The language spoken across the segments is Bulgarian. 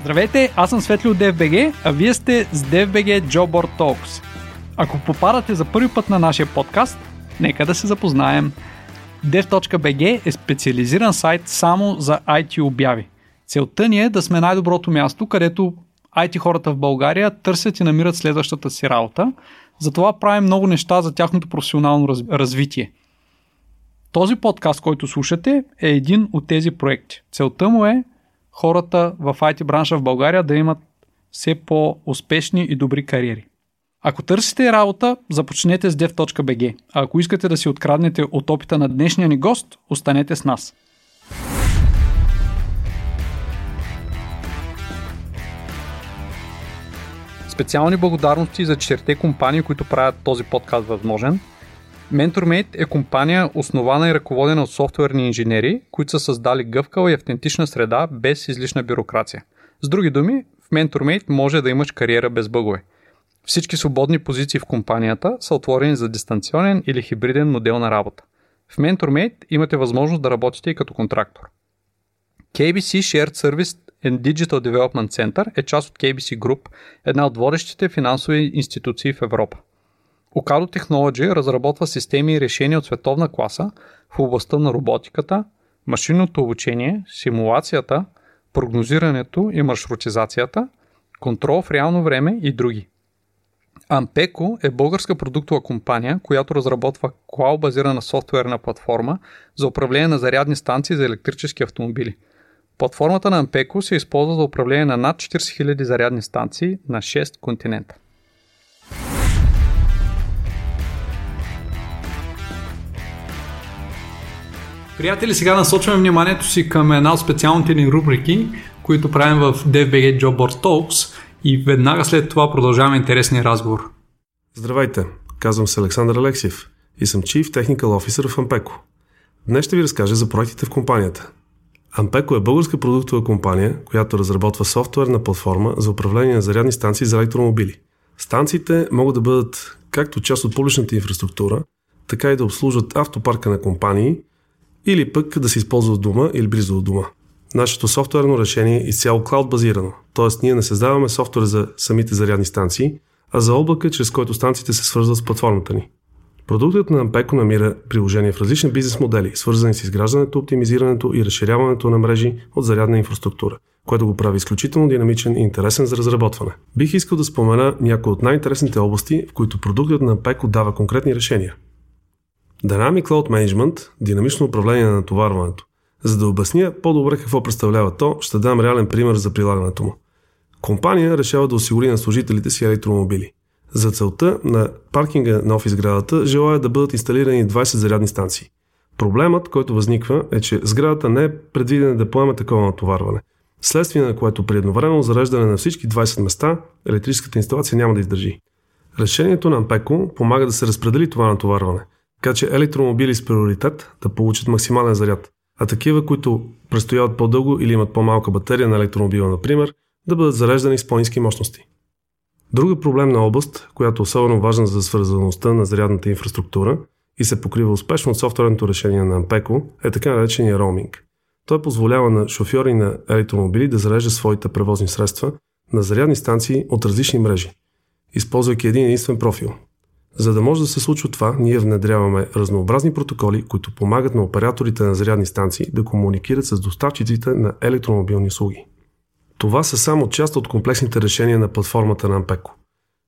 Здравейте, аз съм Светли от DFBG, а вие сте с DFBG Jobboard Talks. Ако попадате за първи път на нашия подкаст, нека да се запознаем. Dev.bg е специализиран сайт само за IT обяви. Целта ни е да сме най-доброто място, където IT хората в България търсят и намират следващата си работа. Затова правим много неща за тяхното професионално развитие. Този подкаст, който слушате, е един от тези проекти. Целта му е хората в IT бранша в България да имат все по-успешни и добри кариери. Ако търсите работа, започнете с dev.bg, а ако искате да си откраднете от опита на днешния ни гост, останете с нас. Специални благодарности за четирите компании, които правят този подкаст възможен. MentorMate е компания основана и ръководена от софтуерни инженери, които са създали гъвкава и автентична среда без излишна бюрокрация. С други думи, в MentorMate може да имаш кариера без бъгове. Всички свободни позиции в компанията са отворени за дистанционен или хибриден модел на работа. В MentorMate имате възможност да работите и като контрактор. KBC Shared Service and Digital Development Center е част от KBC Group, една от водещите финансови институции в Европа. Ocado Technology разработва системи и решения от световна класа в областта на роботиката, машинното обучение, симулацията, прогнозирането и маршрутизацията, контрол в реално време и други. Ampeco е българска продуктова компания, която разработва клау-базирана софтуерна платформа за управление на зарядни станции за електрически автомобили. Платформата на Ampeco се използва за управление на над 40 000 зарядни станции на 6 континента. Приятели, сега насочваме вниманието си към една от специалните ни рубрики, които правим в DFBG Jobboard Talks и веднага след това продължаваме интересния разговор. Здравейте, казвам се Александър Алексиев и съм Chief Technical Officer в Ampeco. Днес ще ви разкажа за проектите в компанията. Ampeco е българска продуктова компания, която разработва софтуерна платформа за управление на зарядни станции за електромобили. Станциите могат да бъдат както част от публичната инфраструктура, така и да обслужват автопарка на компании или пък да се използва от дома или близо от дома. Нашето софтуерно решение е изцяло клауд базирано, т.е. ние не създаваме софтуер за самите зарядни станции, а за облака, чрез който станциите се свързват с платформата ни. Продуктът на Ampeco намира приложение в различни бизнес модели, свързани с изграждането, оптимизирането и разширяването на мрежи от зарядна инфраструктура, което го прави изключително динамичен и интересен за разработване. Бих искал да спомена някои от най-интересните области, в които продуктът на Ampeco дава конкретни решения. Dynamic Cloud Management – динамично управление на натоварването. За да обясня по-добре какво представлява то, ще дам реален пример за прилагането му. Компания решава да осигури на служителите си електромобили. За целта на паркинга на офис градата желая да бъдат инсталирани 20 зарядни станции. Проблемът, който възниква е, че сградата не е предвидена да поема такова натоварване, следствие на което при едновременно зареждане на всички 20 места електрическата инсталация няма да издържи. Решението на Ампеко помага да се разпредели това натоварване – така че електромобили с приоритет да получат максимален заряд, а такива, които престояват по-дълго или имат по-малка батерия на електромобила, например, да бъдат зареждани с по-низки мощности. Друга проблемна област, която е особено важна за свързаността на зарядната инфраструктура и се покрива успешно от софтуерното решение на Ampeco, е така наречения роуминг. Той позволява на шофьори на електромобили да зареждат своите превозни средства на зарядни станции от различни мрежи, използвайки един единствен профил – за да може да се случва това, ние внедряваме разнообразни протоколи, които помагат на операторите на зарядни станции да комуникират с доставчиците на електромобилни услуги. Това са само част от комплексните решения на платформата на Ampeco,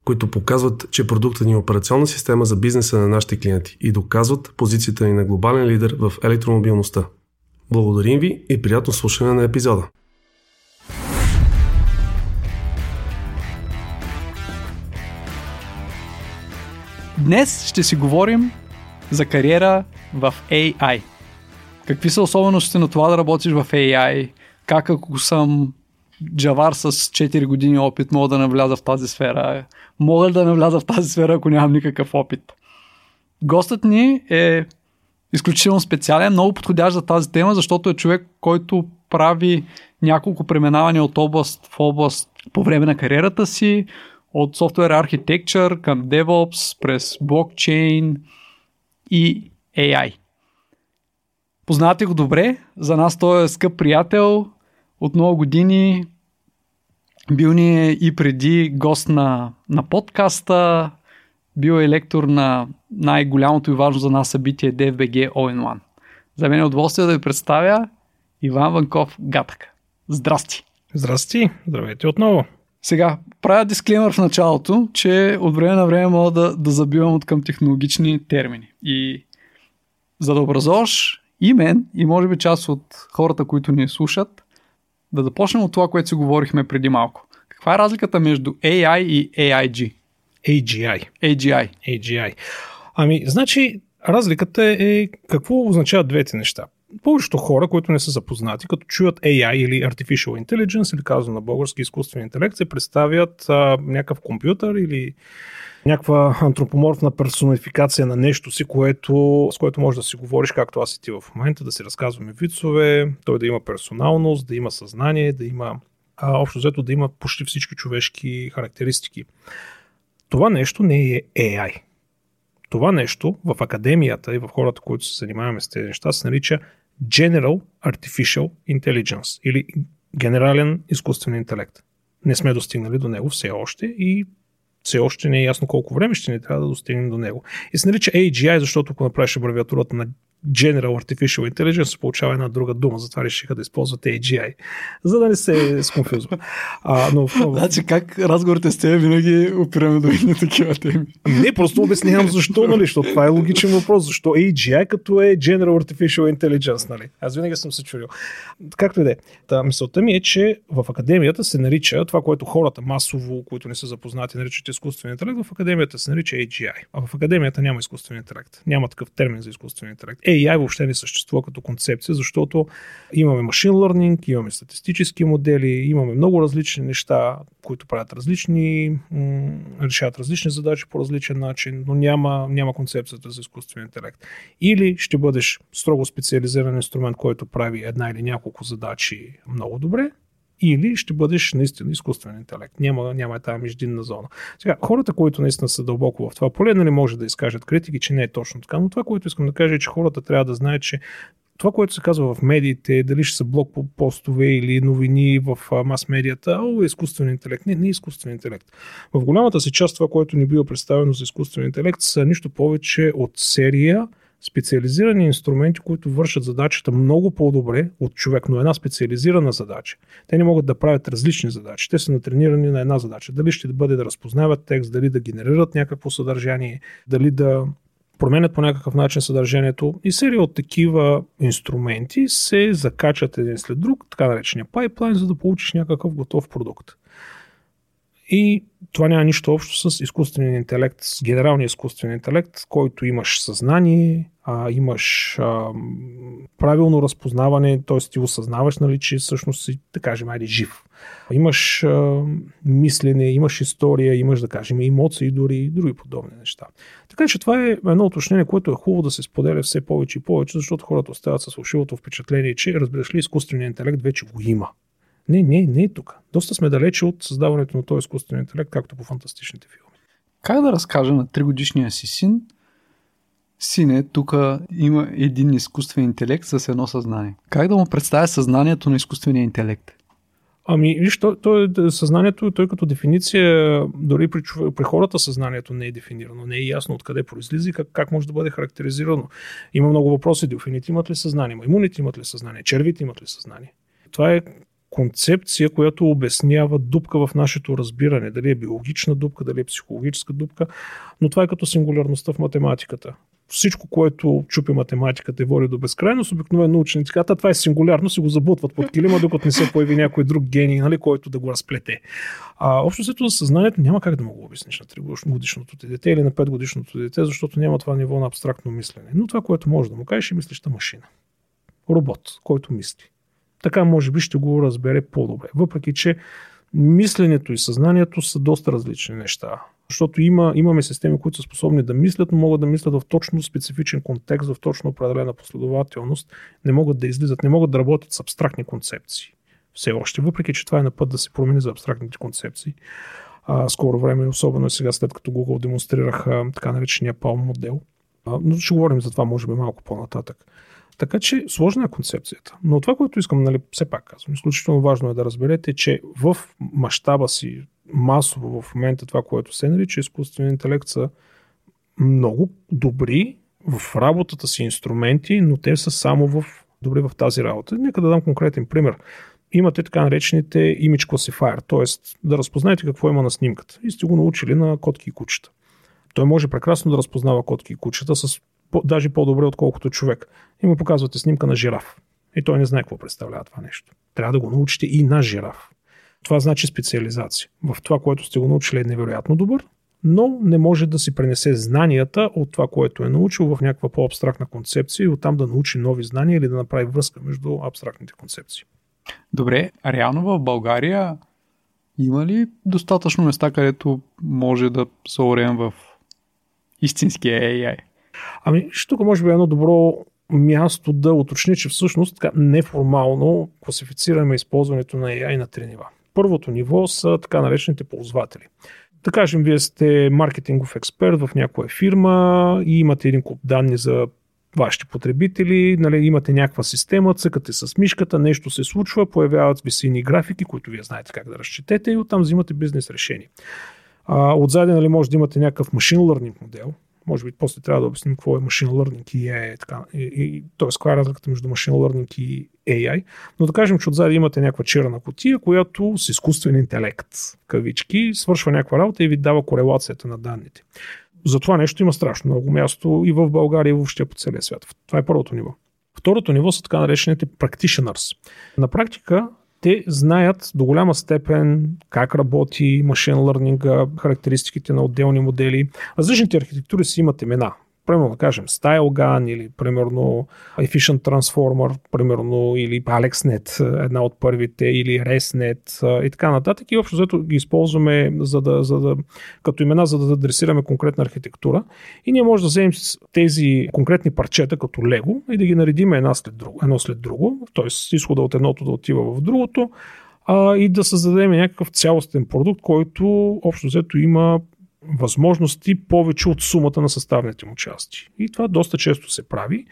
които показват, че продуктът ни е операционна система за бизнеса на нашите клиенти и доказват позицията ни на глобален лидер в електромобилността. Благодарим ви и приятно слушане на епизода! Днес ще си говорим за кариера в AI. Какви са особеностите на това да работиш в AI? Как ако съм джавар с 4 години опит, мога да навляза в тази сфера? Мога да навляза в тази сфера, ако нямам никакъв опит? Гостът ни е изключително специален, много подходящ за тази тема, защото е човек, който прави няколко преминавания от област в област по време на кариерата си, от Software Architecture към DevOps, през блокчейн и AI. Познавате го добре, за нас той е скъп приятел, от много години Бил ни е и преди гост на, на подкаста, бил е лектор на най-голямото и важно за нас събитие DFBG All in. За мен е удоволствие да ви представя Иван Ванков Гатък. Здрасти! Здрасти! Здравейте отново! Сега, правя дисклеймър в началото, че от време на време мога да, да забивам от към технологични термини. И за да образуваш и мен, и може би част от хората, които ни слушат, да започнем от това, което си говорихме преди малко. Каква е разликата между AI и AIG? AGI. AGI. AGI. Ами, значи, разликата е какво означават двете неща. Повечето хора, които не са запознати, като чуят AI или Artificial Intelligence, или казвам на български изкуствен интелект, се представят а, някакъв компютър или някаква антропоморфна персонификация на нещо си, което, с което можеш да си говориш, както аз и ти в момента, да си разказваме вицове, той да има персоналност, да има съзнание, да има а, общо взето да има почти всички човешки характеристики. Това нещо не е AI. Това нещо в академията и в хората, които се занимаваме с тези неща, се нарича General Artificial Intelligence или генерален изкуствен интелект. Не сме достигнали до него все още и все още не е ясно колко време ще ни трябва да достигнем до него. И се нарича AGI, защото ако направиш абревиатурата на General Artificial Intelligence се получава една друга дума, затова решиха да използват AGI, за да не се сконфюзва. А, но, значи как разговорите с теб винаги опираме до едни такива теми? Не, просто обяснявам защо, нали, защото това е логичен въпрос. Защо AGI като е General Artificial Intelligence, нали? Аз винаги съм се чудил. Както и да е. Та, мисълта ми е, че в академията се нарича това, което хората масово, които не са запознати, наричат изкуствен интелект, в академията се нарича AGI. А в академията няма изкуствен интелект. Няма такъв термин за изкуствен интелект. AI въобще не съществува като концепция, защото имаме машин learning, имаме статистически модели, имаме много различни неща, които правят различни, решават различни задачи по различен начин, но няма, няма концепцията за изкуствен интелект. Или ще бъдеш строго специализиран инструмент, който прави една или няколко задачи много добре, или ще бъдеш наистина изкуствен интелект. Няма, няма тази междинна зона. Сега, хората, които наистина са дълбоко в това поле, нали може да изкажат критики, че не е точно така, но това, което искам да кажа е, че хората трябва да знаят, че това, което се казва в медиите, дали ще са блок по постове или новини в мас-медията, о, изкуствен интелект. Не, не е изкуствен интелект. В голямата си част това, което ни бива представено за изкуствен интелект, са нищо повече от серия специализирани инструменти, които вършат задачата много по-добре от човек, но една специализирана задача. Те не могат да правят различни задачи. Те са натренирани на една задача. Дали ще бъде да разпознават текст, дали да генерират някакво съдържание, дали да променят по някакъв начин съдържанието и серия от такива инструменти се закачат един след друг, така наречения пайплайн, за да получиш някакъв готов продукт. И това няма нищо общо с изкуствения интелект, с генералния изкуствен интелект, който имаш съзнание, а, имаш а, правилно разпознаване, т.е. ти осъзнаваш, нали, че всъщност си, да кажем, айде жив. Имаш а, мислене, имаш история, имаш, да кажем, емоции, дори и други подобни неща. Така че това е едно уточнение, което е хубаво да се споделя все повече и повече, защото хората остават с фалшивото впечатление, че разбираш ли, изкуственият интелект вече го има. Не, не, не е тук. Доста сме далече от създаването на този изкуствен интелект, както по фантастичните филми. Как да разкажа на тригодишния си син, сине, тук има един изкуствен интелект с едно съзнание. Как да му представя съзнанието на изкуствения интелект? Ами, виж, то, то е съзнанието, той като дефиниция, дори при, при хората съзнанието не е дефинирано, не е ясно откъде произлиза и как, как може да бъде характеризирано. Има много въпроси. Делфините имат ли съзнание? Маймуните имат ли съзнание? Червите имат ли съзнание? Това е концепция, която обяснява дупка в нашето разбиране. Дали е биологична дупка, дали е психологическа дупка, но това е като сингулярността в математиката. Всичко, което чупи математиката и води до безкрайност, обикновено ученици казват, това е сингулярно, си го забутват под килима, докато не се появи някой друг гений, нали, който да го разплете. А, общо след за съзнанието няма как да му го обясниш на 3 годишното ти дете или на 5 годишното дете, защото няма това ниво на абстрактно мислене. Но това, което може да му кажеш, е мислеща машина. Робот, който мисли така може би ще го разбере по-добре. Въпреки, че мисленето и съзнанието са доста различни неща. Защото има, имаме системи, които са способни да мислят, но могат да мислят в точно специфичен контекст, в точно определена последователност, не могат да излизат, не могат да работят с абстрактни концепции. Все още, въпреки че това е на път да се промени за абстрактните концепции. А, скоро време, особено сега след като Google демонстрираха така наречения Palm модел. А, но ще говорим за това, може би, малко по-нататък. Така че сложна е концепцията. Но това, което искам, нали, все пак казвам, изключително важно е да разберете, че в мащаба си, масово в момента това, което се нарича изкуствен интелект, са много добри в работата си инструменти, но те са само в добри в тази работа. Нека да дам конкретен пример. Имате така наречените image classifier, т.е. да разпознаете какво има на снимката. И сте го научили на котки и кучета. Той може прекрасно да разпознава котки и кучета с даже по-добре, отколкото човек. И му показвате снимка на жираф. И той не знае какво представлява това нещо. Трябва да го научите и на жираф. Това значи специализация. В това, което сте го научили е невероятно добър, но не може да си пренесе знанията от това, което е научил в някаква по-абстрактна концепция и оттам да научи нови знания или да направи връзка между абстрактните концепции. Добре, реално в България има ли достатъчно места, където може да се орем в истинския AI? Ами, тук може би е едно добро място да уточни, че всъщност така неформално класифицираме използването на AI на три нива. Първото ниво са така наречените ползватели. Да кажем, вие сте маркетингов експерт в някоя фирма и имате един куп данни за вашите потребители, нали, имате някаква система, цъкате с мишката, нещо се случва, появяват ви сини графики, които вие знаете как да разчетете и оттам взимате бизнес решение. А, отзади нали, може да имате някакъв машин learning модел, може би после трябва да обясним какво е machine learning и AI, така, и, и, т.е. каква е разликата между machine learning и AI. Но да кажем, че отзади имате някаква черна котия, която с изкуствен интелект, кавички, свършва някаква работа и ви дава корелацията на данните. За това нещо има страшно много място и в България, и въобще по целия свят. Това е първото ниво. Второто ниво са така наречените practitioners. На практика те знаят до голяма степен как работи машин лърнинга, характеристиките на отделни модели. Различните архитектури си имат имена примерно да кажем StyleGun или примерно Efficient Transformer, примерно или AlexNet, една от първите, или ResNet и така нататък. И общо взето ги използваме за да, за да, като имена, за да адресираме конкретна архитектура. И ние можем да вземем тези конкретни парчета като Лего и да ги наредим една след друго, едно след друго, т.е. изхода от едното да отива в другото, и да създадем някакъв цялостен продукт, който общо взето има възможности повече от сумата на съставните му части. И това доста често се прави.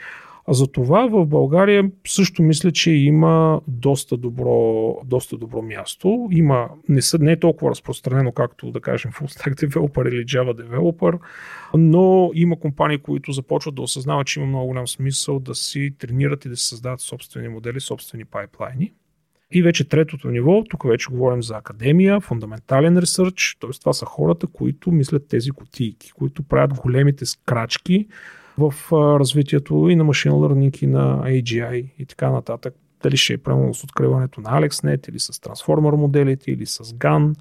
А за това в България също мисля, че има доста добро, доста добро място. Има, не, са, не е толкова разпространено, както да кажем Full Stack Developer или Java Developer, но има компании, които започват да осъзнават, че има много голям смисъл да си тренират и да си създават собствени модели, собствени пайплайни. И вече третото ниво, тук вече говорим за академия, фундаментален ресърч, т.е. това са хората, които мислят тези котийки, които правят големите скрачки в развитието и на машин learning, и на AGI и така нататък. Дали ще е прямо с откриването на AlexNet или с трансформер моделите или с GAN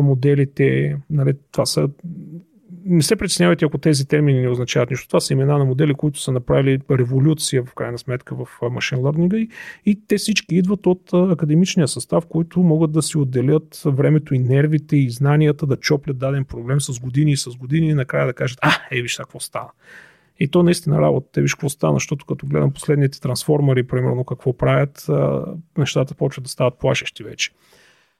моделите. Нали, това са не се притеснявайте, ако тези термини не означават нищо. Това са имена на модели, които са направили революция в крайна сметка в машин лърнинга и, и те всички идват от академичния състав, които могат да си отделят времето и нервите и знанията да чоплят даден проблем с години и с години и накрая да кажат, а, ей, виж какво става. И то наистина работа. Виж какво стана, защото като гледам последните трансформери, примерно какво правят, нещата почват да стават плашещи вече.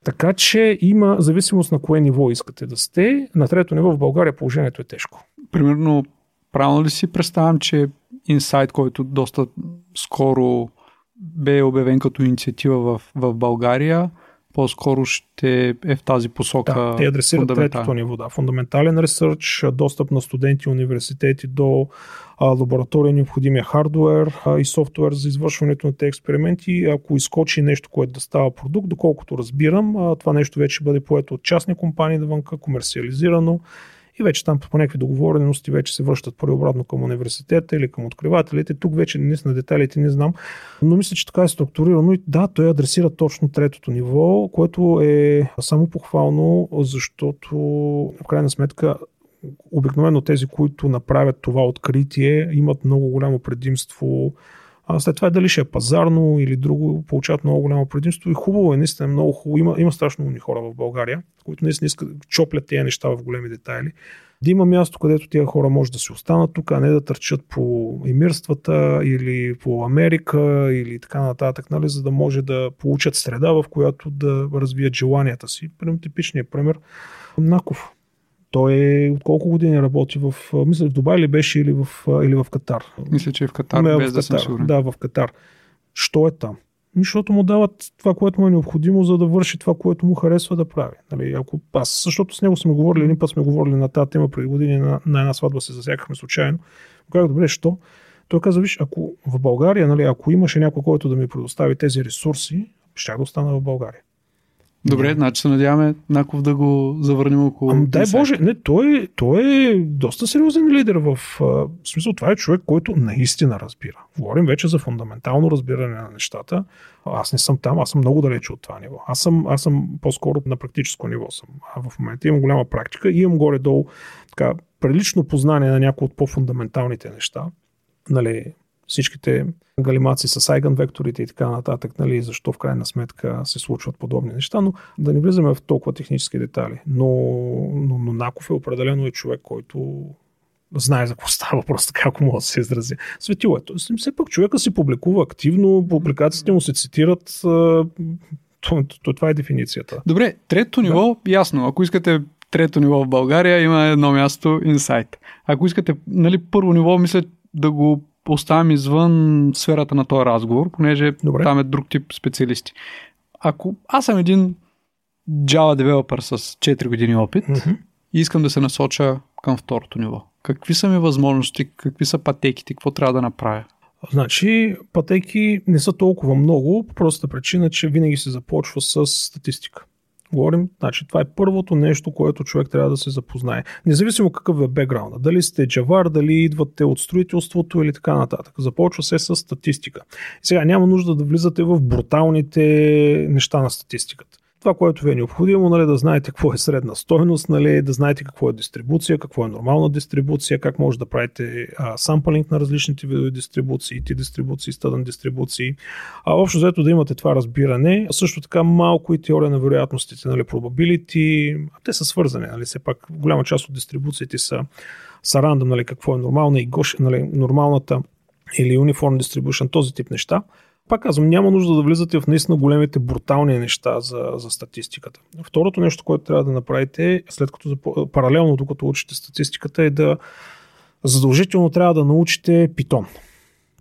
Така че има зависимост на кое ниво искате да сте. На трето ниво в България положението е тежко. Примерно, правилно ли си представям, че инсайт, който доста скоро бе обявен като инициатива в, в България, по-скоро ще е в тази посока. Да, те адресират третото ниво. Да. Фундаментален ресърч, достъп на студенти и университети до а, лаборатория, необходимия хардвер а, и софтуер за извършването на тези експерименти. Ако изкочи нещо, което да става продукт, доколкото разбирам, а, това нещо вече бъде поето от частни компании навънка, комерциализирано и вече там по някакви договорености вече се връщат първо обратно към университета или към откривателите. Тук вече не на детайлите не знам, но мисля, че така е структурирано и да, той адресира точно третото ниво, което е само похвално, защото в крайна сметка обикновено тези, които направят това откритие, имат много голямо предимство а след това дали ще е пазарно или друго, получават много голямо предимство. И хубаво е, наистина много хубаво. Има, има страшно умни хора в България, които наистина искат чоплят тези неща в големи детайли. Да има място, където тези хора може да си останат тук, а не да търчат по емирствата или по Америка или така нататък, нали, за да може да получат среда, в която да развият желанията си. Примерно типичният пример Наков Той е от колко години работи в, мисля, в Дубай ли беше или в, или в Катар? Мисля, че е в Катар, Не, без в да съм Катар. сигурен. Да, в Катар. Що е там? Защото му дават това, което му е необходимо, за да върши това, което му харесва да прави. Нали, ако аз, защото с него сме говорили, един път сме говорили на тази тема преди години, на, на една сватба се засякахме случайно. Как добре, що? Той каза, виж, ако в България, нали, ако имаше някой, който да ми предостави тези ресурси, ще да остана в България. Добре, значи се надяваме Наков да го завърнем около... Ами, дай. Боже, не, той, той е доста сериозен лидер в, в смисъл. Това е човек, който наистина разбира. Говорим вече за фундаментално разбиране на нещата. Аз не съм там, аз съм много далече от това ниво. Аз съм, аз съм по-скоро на практическо ниво съм. А в момента имам голяма практика и имам горе-долу така, прилично познание на някои от по-фундаменталните неща. Нали, всичките галимаци с айган векторите и така нататък, нали, защо в крайна сметка се случват подобни неща, но да не влизаме в толкова технически детали. Но, но, но Наков е определено е човек, който знае за какво става, просто така, ако мога да се изразя. Светил е. Тоест, Все пак човека си публикува активно, публикациите му се цитират. а, То, то, това е дефиницията. Добре, трето ниво, ясно. Ако искате трето ниво в България, има едно място инсайт. Ако искате, нали, първо ниво, мисля да го оставим извън сферата на този разговор, понеже Добре. там е друг тип специалисти. Ако аз съм един Java девелопър с 4 години опит Мгм. и искам да се насоча към второто ниво, какви са ми възможности, какви са пътеките, какво трябва да направя? Значи, пътеки не са толкова много, по простата причина, че винаги се започва с статистика. Говорим, значи това е първото нещо, което човек трябва да се запознае. Независимо какъв е бекграунда. Дали сте джавар, дали идвате от строителството или така нататък. Започва се с статистика. Сега няма нужда да влизате в бруталните неща на статистиката. Това, което ви е необходимо, нали, да знаете какво е средна стойност, нали, да знаете какво е дистрибуция, какво е нормална дистрибуция, как може да правите а, самплинг на различните видове дистрибуции, ти дистрибуции, стъдън дистрибуции. А, общо взето да имате това разбиране. А също така малко и теория на вероятностите, нали, probability. Те са свързани, нали, все пак голяма част от дистрибуциите са, са рандом, нали, какво е нормална и гош, нали, нормалната или uniform distribution, този тип неща. Пак казвам, няма нужда да влизате в наистина големите брутални неща за, за статистиката. Второто нещо, което трябва да направите, след като паралелно докато учите статистиката, е да задължително трябва да научите Python.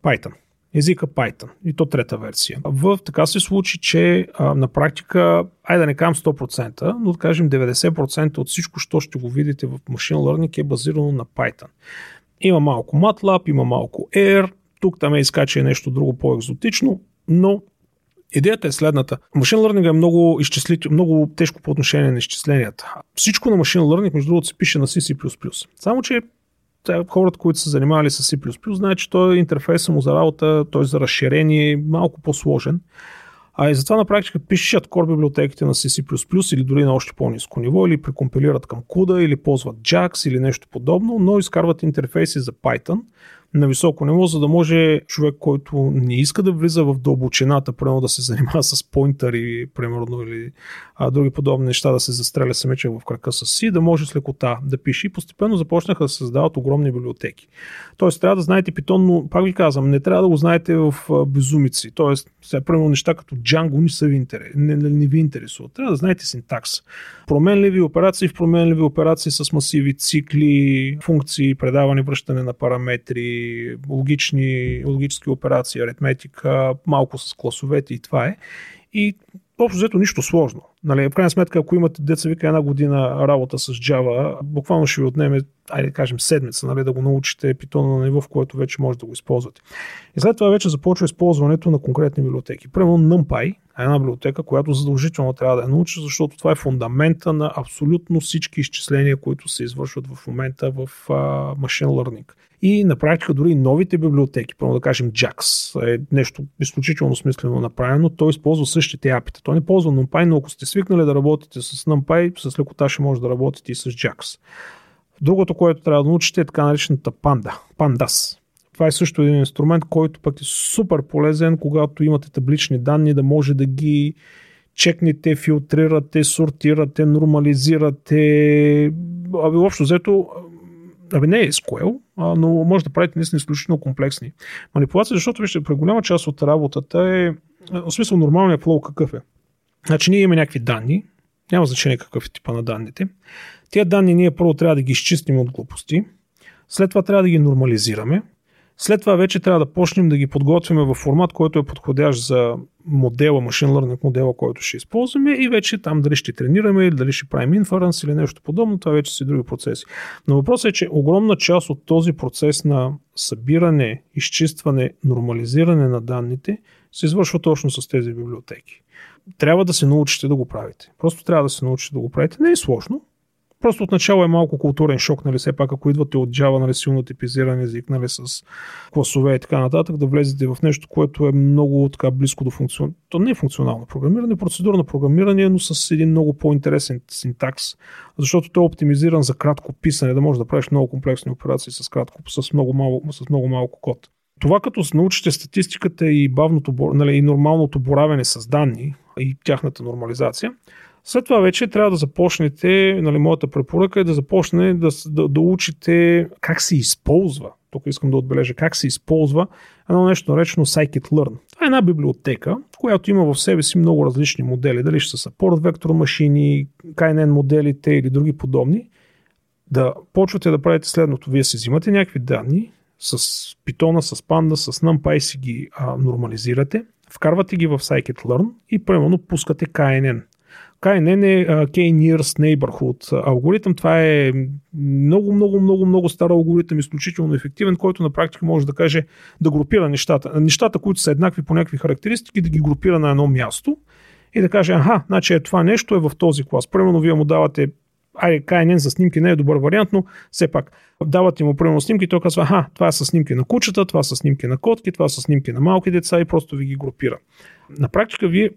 Python. Езика Python. И то трета версия. В така се случи, че а, на практика, айде да не кажем 100%, но да кажем 90% от всичко, що ще го видите в Machine Learning е базирано на Python. Има малко MATLAB, има малко Air, тук там е изкача нещо друго по-екзотично, но идеята е следната. Машин learning е много, изчислител, много тежко по отношение на изчисленията. Всичко на машин learning, между другото, се пише на C++. Само, че хората, които са занимавали с C++, знаят, че той интерфейса му за работа, той за разширение е малко по-сложен. А и затова на практика пишат core библиотеките на C++ или дори на още по-низко ниво, или прекомпилират към CUDA, или ползват JAX или нещо подобно, но изкарват интерфейси за Python на високо ниво, за да може човек, който не иска да влиза в дълбочината, примерно да се занимава с поинтъри, примерно, или а, други подобни неща, да се застреля самичък в крака с си, да може с лекота да пише. И постепенно започнаха да се създават огромни библиотеки. Тоест, трябва да знаете Python, но пак ви казвам, не трябва да го знаете в безумици. Тоест, сега, примерно, неща като Django не, са ви интерес, не, не, не ви интересуват. Трябва да знаете синтакс. Променливи операции в променливи операции с масиви, цикли, функции, предаване, връщане на параметри, логични, логически операции, аритметика, малко с класовете и това е. И общо взето нищо сложно. Нали, в крайна сметка, ако имате деца вика една година работа с Java, буквално ще ви отнеме, айде да кажем, седмица, нали, да го научите питона на ниво, в което вече може да го използвате. И след това вече започва използването на конкретни библиотеки. Примерно NumPy е една библиотека, която задължително трябва да я научи, защото това е фундамента на абсолютно всички изчисления, които се извършват в момента в а, Machine Learning. И на практика дори новите библиотеки, първо да кажем JAX, е нещо изключително смислено направено, той използва същите апита. Той не ползва NumPy, но ако сте свикнали да работите с NumPy, с лекота ще може да работите и с JAX. Другото, което трябва да научите е така наречената Panda, Pandas. Това е също един инструмент, който пък е супер полезен, когато имате таблични данни, да може да ги чекнете, филтрирате, сортирате, нормализирате. Аби, общо взето, Абе не е SQL, но може да правите наистина изключително комплексни манипулации, защото вижте, при голяма част от работата е, в смисъл нормалният флоу какъв е. Значи ние имаме някакви данни, Няма значение какъв е типа на данните. Тия данни ние първо трябва да ги изчистим от глупости, след това трябва да ги нормализираме, след това вече трябва да почнем да ги подготвяме в формат, който е подходящ за модела, машин learning модела, който ще използваме и вече там дали ще тренираме или дали ще правим инференс или нещо подобно, това вече са други процеси. Но въпросът е, че огромна част от този процес на събиране, изчистване, нормализиране на данните се извършва точно с тези библиотеки. Трябва да се научите да го правите. Просто трябва да се научите да го правите. Не е сложно, Просто отначало е малко културен шок, нали, все пак ако идвате от Java, нали, силно типизиран език, нали, с класове и така нататък, да влезете в нещо, което е много така близко до функционално. То не е функционално програмиране, процедурно програмиране, но с един много по-интересен синтакс, защото той е оптимизиран за кратко писане, да можеш да правиш много комплексни операции с кратко, с много, малко, с много малко код. Това като научите статистиката и бавното, нали, и нормалното боравене с данни и тяхната нормализация, след това вече трябва да започнете, нали, моята препоръка е да започне да, да, да учите как се използва. Тук искам да отбележа как се използва едно нещо наречено Scikit-Learn. Това е една библиотека, която има в себе си много различни модели. Дали ще са support вектор машини, KNN моделите или други подобни. Да почвате да правите следното. Вие си взимате някакви данни, с Python, с Panda, с NumPy си ги а, нормализирате, вкарвате ги в Scikit-Learn и примерно пускате KNN. KNN е K-Nearest Neighborhood алгоритъм. Това е много, много, много, много стар алгоритъм, изключително ефективен, който на практика може да каже да групира нещата. Нещата, които са еднакви по някакви характеристики, да ги групира на едно място и да каже, аха, значи е, това нещо е в този клас. Примерно вие му давате айде, KNN за снимки не е добър вариант, но все пак давате му примерно снимки, той казва, аха, това са снимки на кучета, това са снимки на котки, това са снимки на малки деца и просто ви ги групира. На практика вие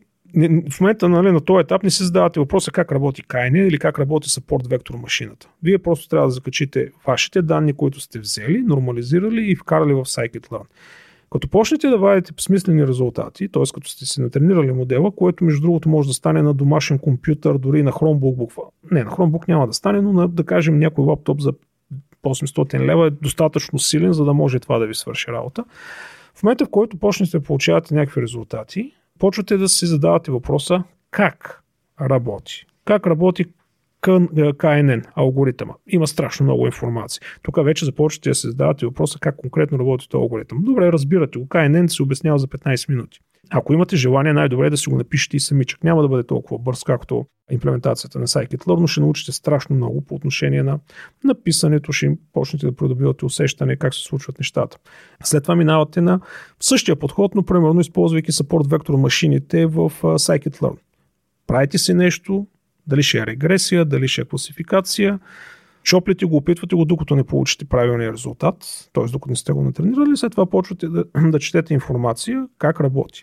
в момента нали, на този етап не си задавате въпроса как работи KNN или как работи support вектор машината. Вие просто трябва да закачите вашите данни, които сте взели, нормализирали и вкарали в scikit-learn. Като почнете да вадите смислени резултати, т.е. като сте си натренирали модела, което между другото може да стане на домашен компютър, дори на Chromebook буква. Не, на Chromebook няма да стане, но на, да кажем някой лаптоп за 800 лева е достатъчно силен, за да може това да ви свърши работа. В момента, в който почнете да получавате някакви резултати, почвате да си задавате въпроса как работи. Как работи КНН алгоритъма. Има страшно много информация. Тук вече започвате да се задавате въпроса как конкретно работи този алгоритъм. Добре, разбирате го. КНН се обяснява за 15 минути. Ако имате желание, най-добре е да си го напишете и самичък. Няма да бъде толкова бърз, както имплементацията на Scikit-Learn, но ще научите страшно много по отношение на написането, ще почнете да придобивате усещане как се случват нещата. След това минавате на същия подход, но примерно използвайки support вектор машините в Scikit-Learn. Правите си нещо, дали ще е регресия, дали ще е класификация, Шоплите го, опитвате го, докато не получите правилния резултат, т.е. докато не сте го натренирали, след това почвате да, да четете информация как работи.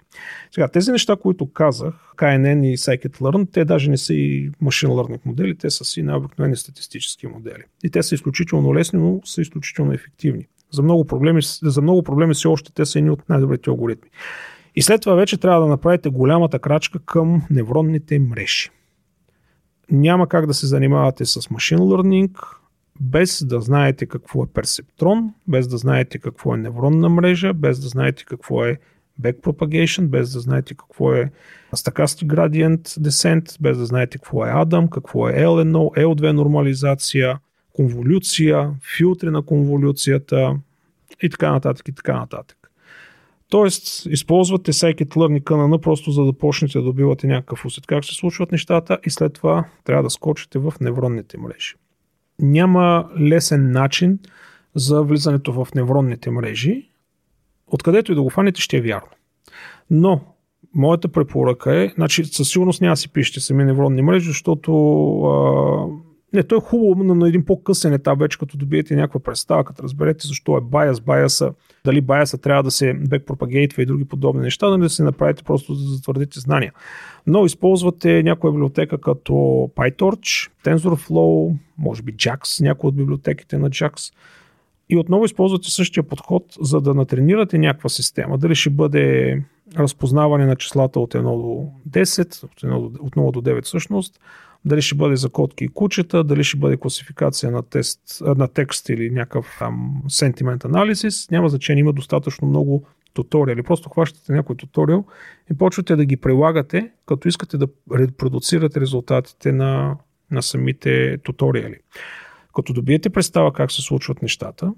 Сега, тези неща, които казах, KNN и Scikit-Learn, те даже не са и машин learning модели, те са си най-обикновени статистически модели. И те са изключително лесни, но са изключително ефективни. За много проблеми, за много проблеми все още те са едни от най-добрите алгоритми. И след това вече трябва да направите голямата крачка към невронните мрежи няма как да се занимавате с машин learning, без да знаете какво е персептрон, без да знаете какво е невронна мрежа, без да знаете какво е backpropagation, без да знаете какво е stochastic gradient descent, без да знаете какво е ADAM, какво е LNO, L2 нормализация, конволюция, филтри на конволюцията и така нататък и така нататък. Тоест, използвате scikit-learn и канана просто за да почнете да добивате някакъв усет как се случват нещата и след това трябва да скочите в невронните мрежи. Няма лесен начин за влизането в невронните мрежи. Откъдето и да го фанете, ще е вярно. Но, моята препоръка е, значи със сигурност няма да си пишете сами невронни мрежи, защото а, не, то е хубаво но на един по-късен етап, вече като добиете някаква представа, като разберете защо е байас, байаса, дали байаса трябва да се бекпропагейтва и други подобни неща, нали да се направите просто да затвърдите знания. Но използвате някоя библиотека като PyTorch, TensorFlow, може би JAX, някои от библиотеките на JAX, и отново използвате същия подход, за да натренирате някаква система. Дали ще бъде разпознаване на числата от 1 до 10, от 1 до, от 0 до 9 всъщност, дали ще бъде за котки и кучета, дали ще бъде класификация на, тест, на текст или някакъв там sentiment анализис, няма значение, има достатъчно много туториали. Просто хващате някой туториал и почвате да ги прилагате, като искате да репродуцирате резултатите на, на самите туториали. Като добиете представа как се случват нещата,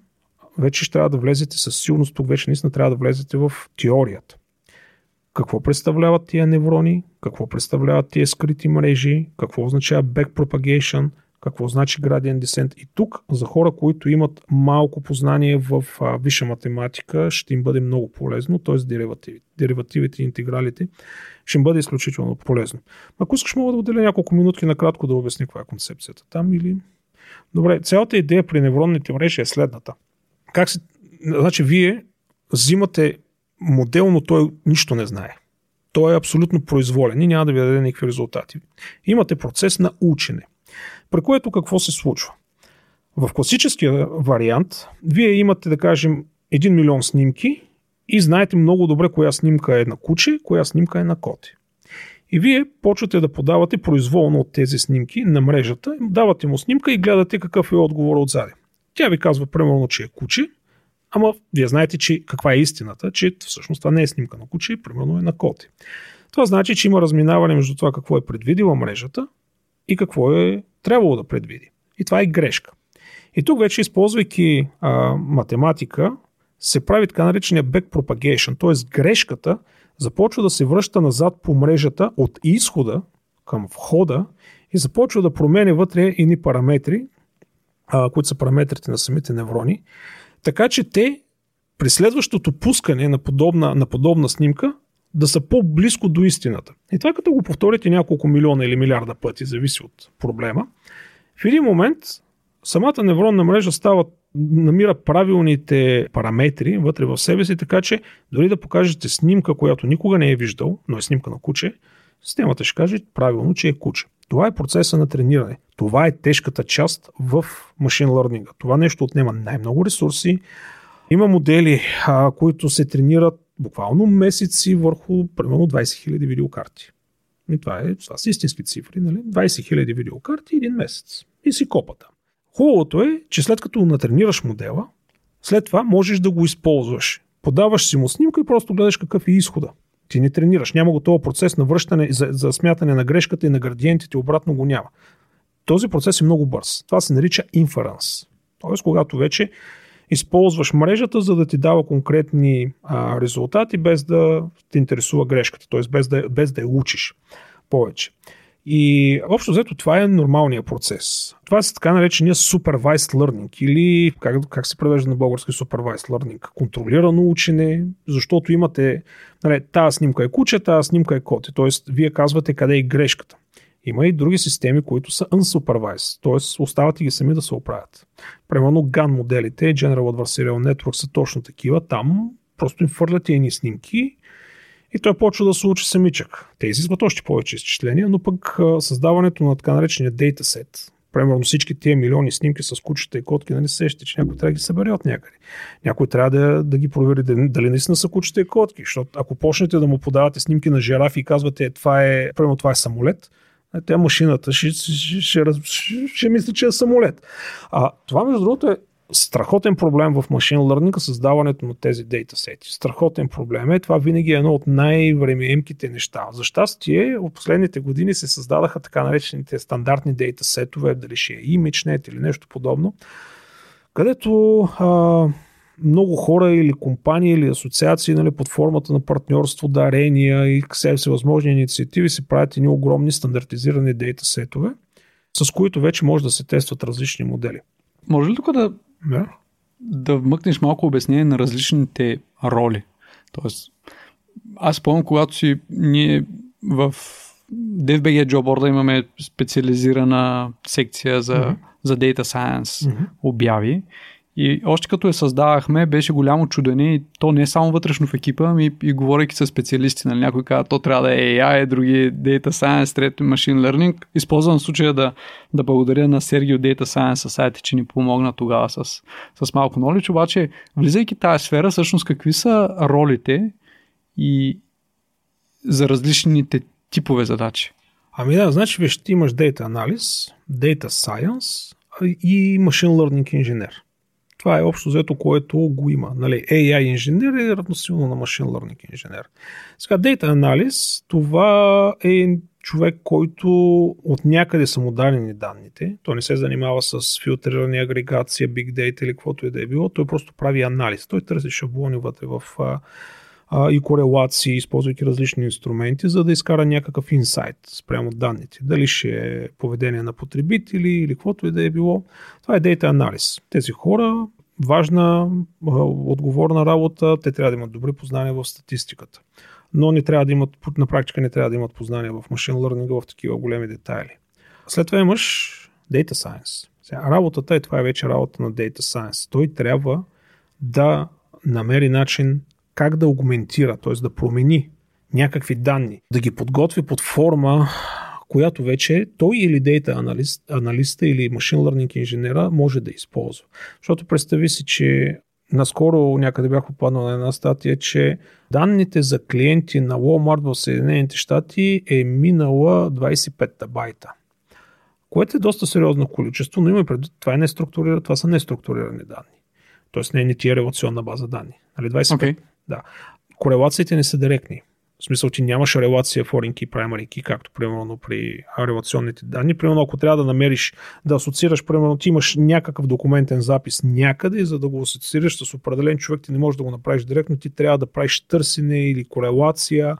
вече ще трябва да влезете със силност, тук вече наистина трябва да влезете в теорията. Какво представляват тия неврони, какво представляват тия скрити мрежи, какво означава backpropagation, какво значи gradient descent. И тук за хора, които имат малко познание в висша математика, ще им бъде много полезно, т.е. деривативите, деривативите и интегралите ще им бъде изключително полезно. Ако искаш, мога да отделя няколко минутки накратко да обясня каква е концепцията там или... Добре, цялата идея при невронните мрежи е следната. Как се... Значи, вие взимате модел, но той нищо не знае. Той е абсолютно произволен и няма да ви даде никакви резултати. Имате процес на учене. При което какво се случва? В класическия вариант, вие имате, да кажем, 1 милион снимки и знаете много добре коя снимка е на куче, коя снимка е на коте. И вие почвате да подавате произволно от тези снимки на мрежата, давате му снимка и гледате какъв е отговор отзади. Тя ви казва примерно, че е куче, ама вие знаете, че каква е истината, че всъщност това не е снимка на куче, примерно е на коте. Това значи, че има разминаване между това какво е предвидила мрежата и какво е трябвало да предвиди. И това е грешка. И тук вече, използвайки а, математика, се прави така наречения backpropagation, т.е. грешката започва да се връща назад по мрежата от изхода към входа и започва да променя вътре ини параметри, а, които са параметрите на самите неврони, така че те при следващото пускане на подобна, на подобна снимка да са по-близко до истината. И това като го повторите няколко милиона или милиарда пъти, зависи от проблема, в един момент самата невронна мрежа става, намира правилните параметри вътре в себе си, така че дори да покажете снимка, която никога не е виждал, но е снимка на куче, системата ще каже правилно, че е куче. Това е процеса на трениране. Това е тежката част в машин лърнинга. Това нещо отнема най-много ресурси. Има модели, а, които се тренират буквално месеци върху примерно 20 000 видеокарти. И това, е, това са истински цифри, нали? 20 000 видеокарти един месец. И си копата. Хубавото е, че след като натренираш модела, след това можеш да го използваш. Подаваш си му снимка и просто гледаш какъв е изхода. Ти не тренираш. Няма го този процес на връщане, за, за смятане на грешката и на градиентите, обратно го няма. Този процес е много бърз. Това се нарича инферанс. Тоест, когато вече използваш мрежата, за да ти дава конкретни а, резултати, без да те интересува грешката, т.е. Без, да, без да я учиш повече. И общо взето това е нормалният процес. Това е така наречения supervised learning или как, как се превежда на български supervised learning? Контролирано учене, защото имате нали, тази снимка е куче, тази снимка е коте. Тоест, вие казвате къде е грешката. Има и други системи, които са unsupervised, т.е. остават и ги сами да се оправят. Примерно GAN моделите, General Adversarial Network са точно такива. Там просто им фърлят едни снимки и той почва да се учи самичък. Те изискват още повече изчисления, но пък създаването на така наречения дейтасет, примерно всички тия милиони снимки с кучета и котки, нали сещате, че някой трябва да ги събере от някъде. Някой трябва да, да ги провери дали, наистина са кучета и котки, защото ако почнете да му подавате снимки на жирафи и казвате, това е, примерно това е самолет, е, тя машината ще, ще, ще, ще, ще мисли, че е самолет. А това, между другото, е страхотен проблем в машин learning създаването на тези дейтасети. Страхотен проблем е. Това винаги е едно от най-времеемките неща. За щастие, в последните години се създадаха така наречените стандартни дейтасетове, дали ще е ImageNet или нещо подобно, където а, много хора или компании или асоциации нали, под формата на партньорство, дарения и всевъзможни инициативи се правят едни огромни стандартизирани дейтасетове, с които вече може да се тестват различни модели. Може ли тук да, да? да вмъкнеш малко обяснение на различните роли? Тоест, аз спомням, когато си ние в DFBG JobBoard имаме специализирана секция за, mm-hmm. за Data Science mm-hmm. обяви и още като я създавахме, беше голямо чудене и то не е само вътрешно в екипа, ами и говорейки с специалисти. Нали, някой казва, то трябва да е AI, други Data Science, трето Machine Learning. Използвам случая да, да благодаря на Сергио Data Science Society, че ни помогна тогава с, с малко knowledge. Обаче, влизайки тази сфера, всъщност какви са ролите и за различните типове задачи? Ами да, значи виж, ти имаш Data Analysis, Data Science и Machine Learning инженер. Това е общо взето, което го има. Нали, AI инженер е равносилно на машин learning инженер. Сега, Data Analysis, това е човек, който от някъде са му дадени данните. Той не се занимава с филтриране, агрегация, big data или каквото и да е било. Той просто прави анализ. Той търси шаблони вътре в а, и корелации, използвайки различни инструменти, за да изкара някакъв инсайт спрямо данните. Дали ще е поведение на потребители или каквото и да е било. Това е дейта анализ. Тези хора, важна, отговорна работа, те трябва да имат добри познания в статистиката. Но не трябва да имат, на практика не трябва да имат познания в машин learning в такива големи детайли. След това имаш Data Science. Сега, работата е, това е вече работа на Data Science. Той трябва да намери начин как да аугментира, т.е. да промени някакви данни, да ги подготви под форма, която вече той или дейта аналист, аналиста или машин learning инженера може да използва. Защото представи си, че наскоро някъде бях попаднал на една статия, че данните за клиенти на Walmart в Съединените щати е минала 25 байта. Което е доста сериозно количество, но има предвид, това, е неструктурирано, това са неструктурирани данни. Тоест не е ни тия релационна база данни. Нали, 25, okay. Да. Корелациите не са директни. В смисъл, ти нямаш релация foreign key, primary key, както примерно при релационните данни. Примерно, ако трябва да намериш, да асоциираш, примерно, ти имаш някакъв документен запис някъде, за да го асоциираш с определен човек, ти не можеш да го направиш директно, ти трябва да правиш търсене или корелация,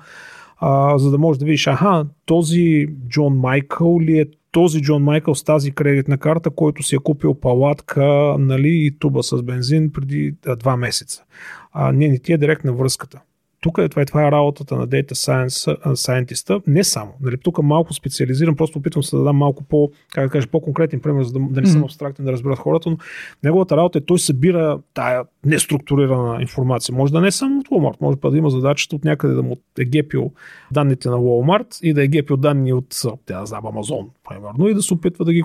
а, за да можеш да видиш, аха, този Джон Майкъл ли е този Джон Майкъл с тази кредитна карта, който си е купил палатка нали, и туба с бензин преди а, два месеца. А, не, не ти е директна връзката. Тук е, това, е, това е работата на Data Science, Scientist. Не само. Нали, тук малко специализирам, просто опитвам се да дам малко по, как да кажа, по-конкретен пример, за да, да не съм абстрактен, да разберат хората, но неговата работа е той събира тая неструктурирана информация. Може да не е само от Walmart, може да има задачата от някъде да му е гепил данните на Walmart и да е гепил данни от, тя знам, Amazon, примерно, и да се опитва да ги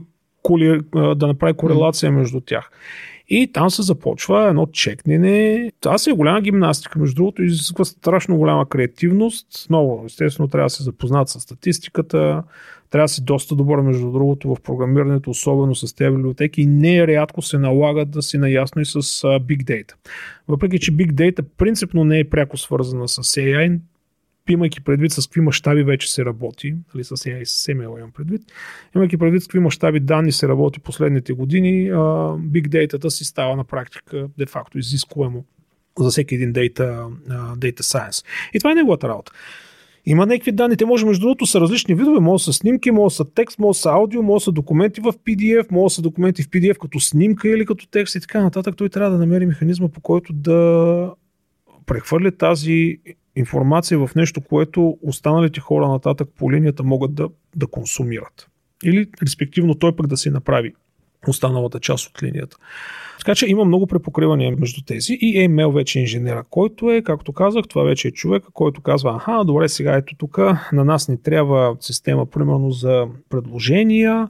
да направи корелация между тях. И там се започва едно чекнене. Си е голяма гимнастика, между другото, изисква страшно голяма креативност. Много, естествено, трябва да се запознат с статистиката, трябва да си доста добър, между другото, в програмирането, особено с тези библиотеки. И не рядко се налага да си наясно и с Big Data. Въпреки, че Big Data принципно не е пряко свързана с AI, имайки предвид с какви мащаби вече се работи, нали, с AI и с ML имам предвид, имайки предвид с какви мащаби данни се работи последните години, Big Data си става на практика де-факто изискуемо за всеки един uh, data science. И това е неговата работа. Има някакви данни, те може между другото са различни видове, може са снимки, може са текст, може са аудио, може са документи в PDF, може са документи в PDF като снимка или като текст и така нататък. Той трябва да намери механизма по който да прехвърля тази информация в нещо, което останалите хора нататък по линията могат да, да консумират. Или, респективно, той пък да си направи останалата част от линията. Така че има много препокривания между тези и email вече инженера, който е, както казах, това вече е човек, който казва, аха, добре, сега ето тук на нас ни трябва система, примерно за предложения,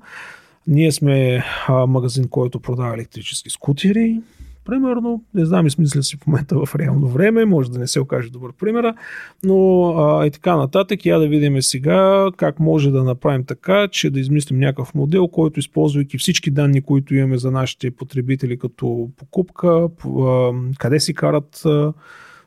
ние сме а, магазин, който продава електрически скутери, примерно. Не знам, измисля си в момента в реално време, може да не се окаже добър примера, но а, и така нататък. Я да видим сега как може да направим така, че да измислим някакъв модел, който използвайки всички данни, които имаме за нашите потребители като покупка, къде си карат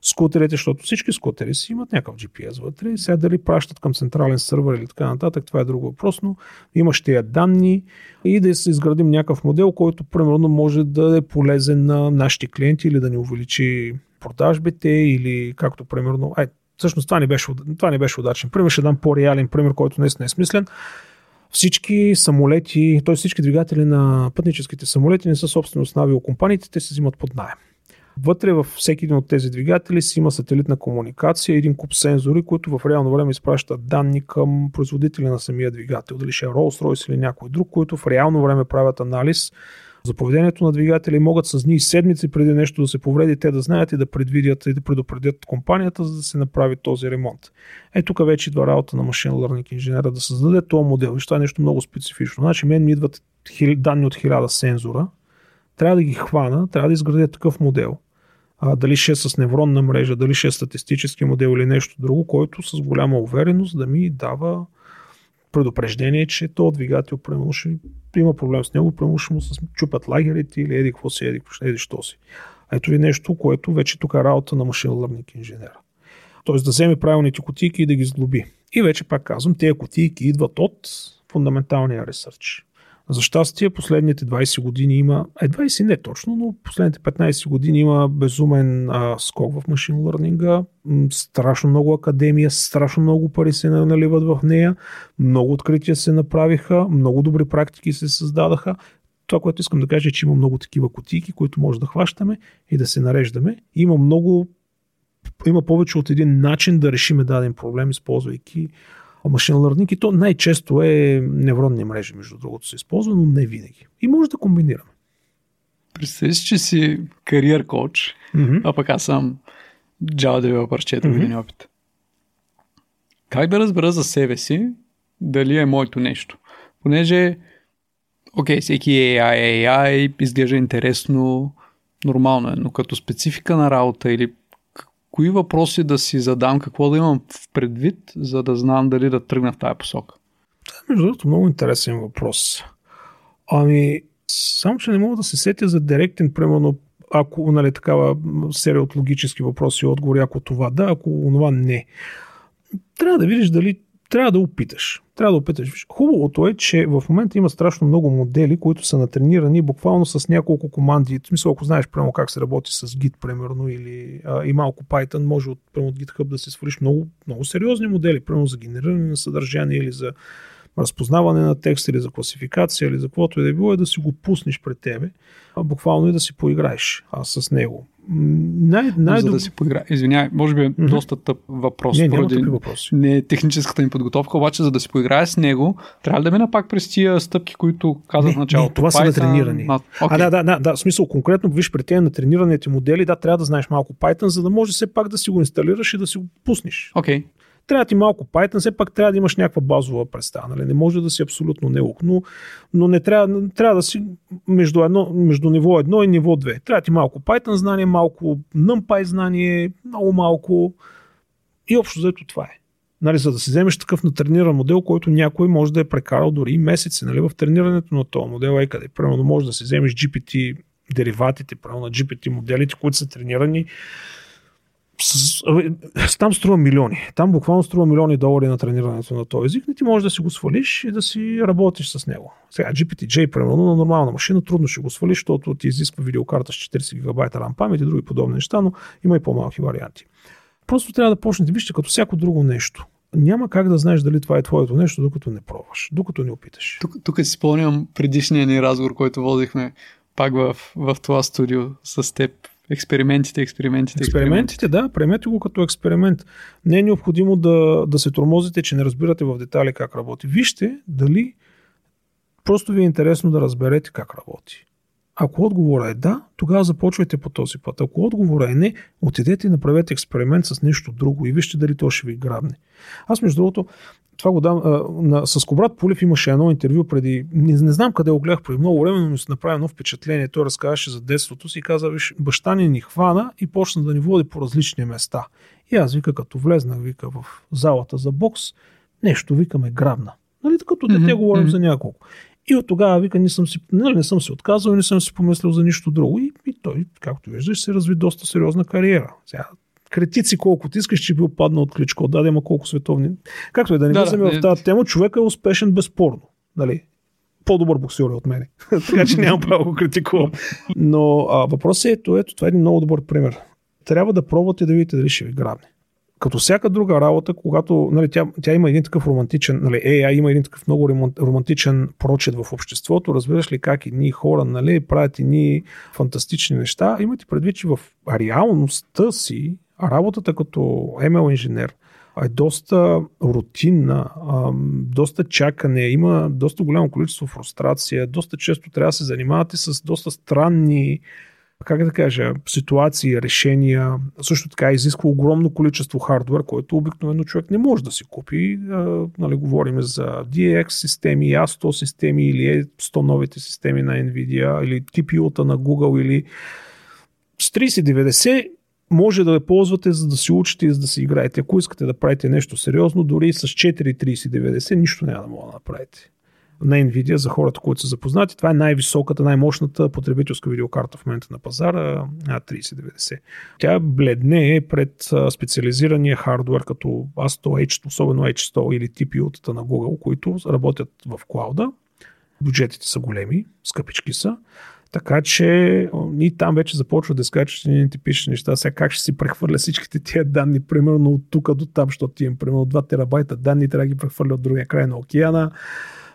скутерите, защото всички скутери си имат някакъв GPS вътре сега дали пращат към централен сървър или така нататък, това е друг въпрос, но имаш тия данни и да изградим някакъв модел, който примерно може да е полезен на нашите клиенти или да ни увеличи продажбите или както примерно, ай, всъщност това не беше, това не беше удачен пример, ще дам по-реален пример, който наистина е смислен. Всички самолети, т.е. всички двигатели на пътническите самолети не са собственост на авиокомпаниите, те се взимат под найем. Вътре във всеки един от тези двигатели си има сателитна комуникация, един куп сензори, които в реално време изпращат данни към производителя на самия двигател, дали ще е Rolls-Royce или някой друг, които в реално време правят анализ за поведението на двигателя и могат с дни и седмици преди нещо да се повреди, те да знаят и да предвидят и да предупредят компанията, за да се направи този ремонт. Е, тук вече идва работа на машин learning инженера да създаде този модел. И това е нещо много специфично. Значи, мен ми идват данни от хиляда сензора, трябва да ги хвана, трябва да изградя такъв модел а, дали ще е с невронна мрежа, дали ще е статистически модел или нещо друго, който с голяма увереност да ми дава предупреждение, че то двигател, примерно, ще има проблем с него, примерно ще му се чупят лагерите или еди какво си, еди, еди що си. Ето ви нещо, което вече тук е работа на машин learning инженера. Тоест да вземе правилните кутийки и да ги сглоби. И вече пак казвам, тези кутийки идват от фундаменталния ресърч. За щастие, последните 20 години има, е 20 не точно, но последните 15 години има безумен а, скок в машин лърнинга, страшно много академия, страшно много пари се наливат в нея, много открития се направиха, много добри практики се създадаха. Това, което искам да кажа е, че има много такива кутийки, които може да хващаме и да се нареждаме. Има много има повече от един начин да решиме даден проблем, използвайки машин learning и то най-често е невронни мрежи, между другото се използва, но не винаги. И може да комбинираме. Представи си, че си кариер коуч, mm-hmm. а пък аз съм Java developer 4 mm-hmm. години опит. Как да разбера за себе си дали е моето нещо? Понеже, окей, всеки AI, AI изглежда интересно, нормално е, но като специфика на работа или кои въпроси да си задам, какво да имам в предвид, за да знам дали да тръгна в тази посока? Между другото, много интересен въпрос. Ами, само, че не мога да се сетя за директен, примерно, ако, нали, такава серия от логически въпроси и отговори, ако това да, ако това не. Трябва да видиш дали трябва да опиташ. Трябва да опиташ. Хубавото е, че в момента има страшно много модели, които са натренирани буквално с няколко команди. В смисъл, ако знаеш прямо как се работи с Git, примерно, или а, и малко Python, може от, прямо от GitHub да се свалиш много, много сериозни модели, примерно за генериране на съдържание или за разпознаване на текст или за класификация или за каквото и да е било, е да си го пуснеш пред тебе, а буквално и да си поиграеш а, с него. Най- най- за да си поиграе. Извинявай, може би е mm-hmm. доста тъп въпрос. Не, поради въпроси. не е техническата ми подготовка, обаче за да си поиграе с него, трябва да мина пак през тия стъпки, които казах в началото. Не, това Python, са. На... Okay. А, да, да, да, да, в смисъл конкретно, виж при тези натренираните модели, да, трябва да знаеш малко Python, за да може все пак да си го инсталираш и да си го пуснеш. Okay. Трябва ти малко Python, все пак трябва да имаш някаква базова представа. Нали? Не може да си абсолютно неук, но, но не трябва, трябва да си между, едно, между ниво 1 и ниво 2. Трябва ти малко Python знание, малко NumPy знание, много малко и общо заето това е. Нали, за да си вземеш такъв натрениран модел, който някой може да е прекарал дори месеци нали, в тренирането на този модел. Е къде. Примерно може да си вземеш GPT дериватите, правилно на GPT моделите, които са тренирани с, там струва милиони. Там буквално струва милиони долари на тренирането на този език. Не ти можеш да си го свалиш и да си работиш с него. Сега GPT-J, примерно, на нормална машина трудно ще го свалиш, защото ти изисква видеокарта с 40 ГБ RAM памет и други подобни неща, но има и по-малки варианти. Просто трябва да почнете, вижте, като всяко друго нещо. Няма как да знаеш дали това е твоето нещо, докато не пробваш, докато не опиташ. Тук, тук си спомням предишния ни разговор, който водихме пак в, в това студио с теб Експериментите, експериментите. Експериментите, да, приемете го като експеримент. Не е необходимо да, да се тормозите, че не разбирате в детали как работи. Вижте дали просто ви е интересно да разберете как работи. Ако отговора е да, тогава започвайте по този път. Ако отговора е не, отидете и направете експеримент с нещо друго и вижте дали то ще ви грабне. Аз, между другото, това го дам. А, на, с Кобрат Полев имаше едно интервю преди. Не, не знам къде го гледах преди много време, но ми се направи едно впечатление. Той разказваше за детството си и каза: Виж, баща ни ни хвана и почна да ни води по различни места. И аз вика, като влезнах, вика в залата за бокс, нещо викаме грабна. Нали, като дете mm-hmm. говорим за няколко. И от тогава, вика, не съм си, нали, не съм си отказал, не съм си помислил за нищо друго. И, и той, както виждаш, се разви доста сериозна кариера. Сега, критици колкото искаш, че бил паднал от Кличко. Да, има колко световни. Както и да не да, влизаме да, в тази тема, човек е успешен безспорно. Нали? По-добър боксер е от мен. така че нямам право да го критикувам. Но а, въпросът е, ето, ето, това е един много добър пример. Трябва да пробвате да видите дали ще ви грабне като всяка друга работа, когато нали, тя, тя има един такъв романтичен, нали, AI има един такъв много романтичен прочет в обществото, разбираш ли как едни хора нали, правят едни фантастични неща, имате предвид, че в реалността си работата като ML инженер е доста рутинна, доста чакане, има доста голямо количество фрустрация, доста често трябва да се занимавате с доста странни как да кажа, ситуации, решения, също така изисква огромно количество хардвер, който обикновено човек не може да си купи. Нали, говорим за DX системи, A100 системи или 100 новите системи на Nvidia или TPU-та на Google или с 3090 може да я ползвате, за да си учите и за да си играете. Ако искате да правите нещо сериозно, дори с 4.3090 нищо няма да мога да направите. На Nvidia, за хората, които са запознати, това е най-високата, най-мощната потребителска видеокарта в момента на пазара, A3090. Тя бледне пред специализирания хардвер, като A100, H, особено H100 или TPU-тата на Google, които работят в клауда. Бюджетите са големи, скъпички са така че и там вече започва да скачаш и ти пишеш неща. Сега как ще си прехвърля всичките тия данни, примерно от тук до там, защото имам примерно 2 терабайта данни, трябва да ги прехвърля от другия край на океана,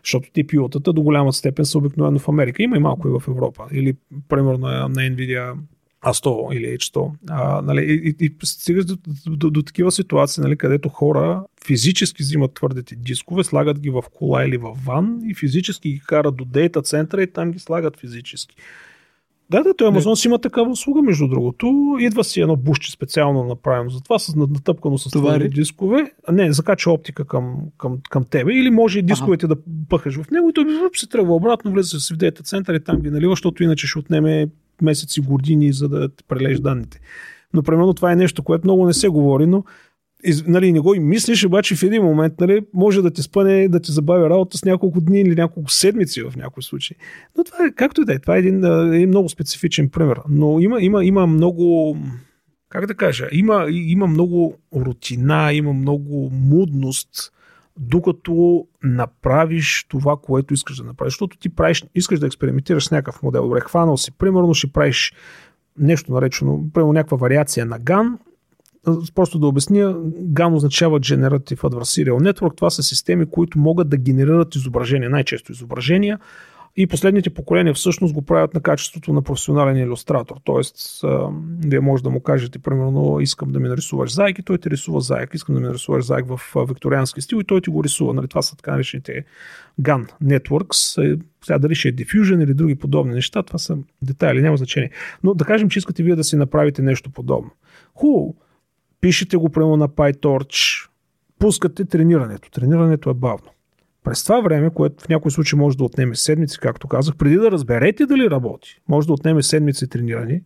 защото ти пилотата до голяма степен са обикновено в Америка. Има и малко и в Европа. Или примерно на Nvidia а100 или H100. А, нали, и, и, и стигаш до, до, до, до такива ситуации, нали, където хора физически взимат твърдите дискове, слагат ги в кола или в ван и физически ги карат до дейта центъра и там ги слагат физически. Да, да, той Амазон си има такава услуга, между другото. Идва си едно бушче специално направено за това, с натъпкано с това дискове. Не, закача оптика към, към, към тебе. Или може дисковете ага. да пъхаш в него и той се тръгва обратно, влезе в дейта център и там ги налива, защото иначе ще отнеме месеци, години, за да прележиш данните. Но примерно това е нещо, което много не се говори, но из, нали, не го и мислиш, обаче в един момент нали, може да ти спъне, да ти забави работа с няколко дни или няколко седмици в някои случаи. Но това е, както и да е, това е един, един много специфичен пример. Но има, има, има много, как да кажа, има, има много рутина, има много мудност, докато направиш това, което искаш да направиш. Защото ти правиш, искаш да експериментираш с някакъв модел. Добре, хванал си, примерно ще правиш нещо наречено, примерно някаква вариация на GAN, просто да обясня, GAN означава Generative Adversarial Network. Това са системи, които могат да генерират изображения, най-често изображения, и последните поколения всъщност го правят на качеството на професионален иллюстратор. Тоест, вие може да му кажете, примерно, искам да ми нарисуваш заек и той ти рисува заек. Искам да ми нарисуваш заек в викториански стил и той ти го рисува. Нали, това са така наречените GAN Networks. Е, сега дали ще е Diffusion или други подобни неща, това са детайли, няма значение. Но да кажем, че искате вие да си направите нещо подобно. Хубаво, пишете го прямо на PyTorch, пускате тренирането. Тренирането е бавно. През това време, което в някои случаи може да отнеме седмици, както казах, преди да разберете дали работи, може да отнеме седмици трениране,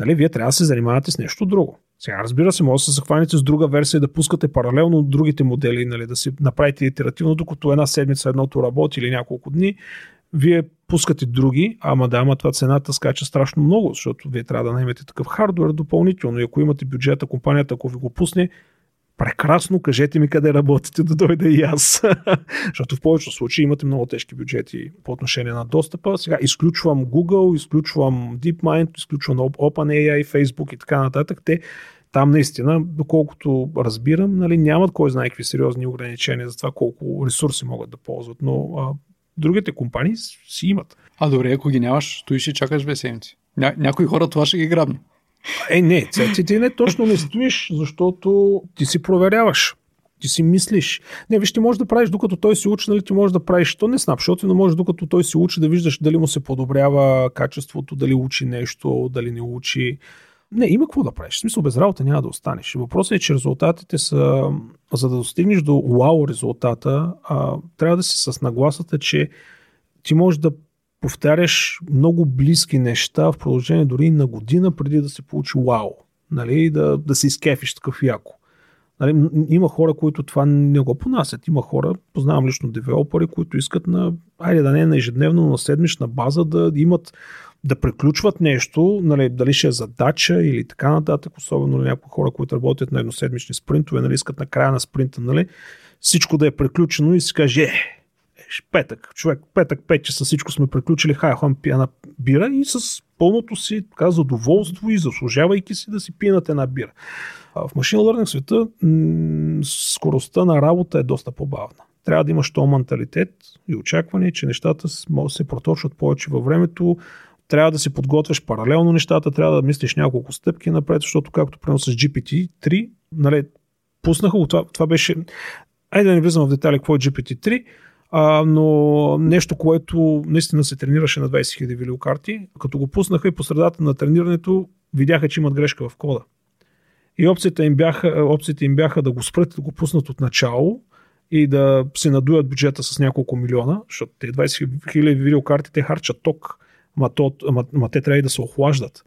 нали, вие трябва да се занимавате с нещо друго. Сега, разбира се, може да се захванете с друга версия и да пускате паралелно от другите модели, нали, да си направите итеративно, докато една седмица едното работи или няколко дни, вие пускате други, ама да, ама това цената скача страшно много, защото вие трябва да наймете такъв хардвер допълнително и ако имате бюджета, компанията, ако ви го пусне, прекрасно, кажете ми къде работите, да дойда и аз. Защото в повечето случаи имате много тежки бюджети по отношение на достъпа. Сега изключвам Google, изключвам DeepMind, изключвам OpenAI, Facebook и така нататък. Те там наистина, доколкото разбирам, нали, нямат кой знае какви сериозни ограничения за това колко ресурси могат да ползват, но а, другите компании си имат. А добре, ако ги нямаш, стоиш и чакаш две седмици. Ня- някои хора това ще ги грабне. Е, не, ти, ти не точно не стоиш, защото ти си проверяваш. Ти си мислиш. Не, виж, ти можеш да правиш, докато той си учи, нали ти можеш да правиш, то не снапшоти, но можеш докато той си учи да виждаш дали му се подобрява качеството, дали учи нещо, дали не учи. Не, има какво да правиш. В смисъл, без работа няма да останеш. Въпросът е, че резултатите са, за да достигнеш до вау резултата, а, трябва да си с нагласата, че ти можеш да повтаряш много близки неща в продължение дори на година преди да се получи вау. Нали, да, да се изкефиш такъв яко. Нали, има хора, които това не го понасят. Има хора, познавам лично девелопери, които искат на, айде да не на ежедневно, но на седмична база да имат да приключват нещо, нали, дали ще е задача или така нататък, особено нали, някои хора, които работят на едноседмични спринтове, нали, искат на края на спринта нали, всичко да е приключено и си каже, е, петък, човек, петък, пет часа всичко сме приключили, хай, хон пия бира и с пълното си така, задоволство и заслужавайки си да си пинат една бира. А в машин learning света м- скоростта на работа е доста по-бавна. Трябва да имаш то менталитет и очакване, че нещата се проточват повече във времето, трябва да си подготвяш паралелно нещата, трябва да мислиш няколко стъпки напред, защото както примерно с GPT-3, нали, пуснаха го, това, това беше... Айде да не влизам в детайли какво е GPT-3, а, но нещо, което наистина се тренираше на 20 000 видеокарти, като го пуснаха и по средата на тренирането видяха, че имат грешка в кода. И опцията им бяха, опциите им бяха да го спрат, да го пуснат от начало и да се надуят бюджета с няколко милиона, защото те 20 000 видеокарти те харчат ток, ма, то, ма, ма те трябва и да се охлаждат.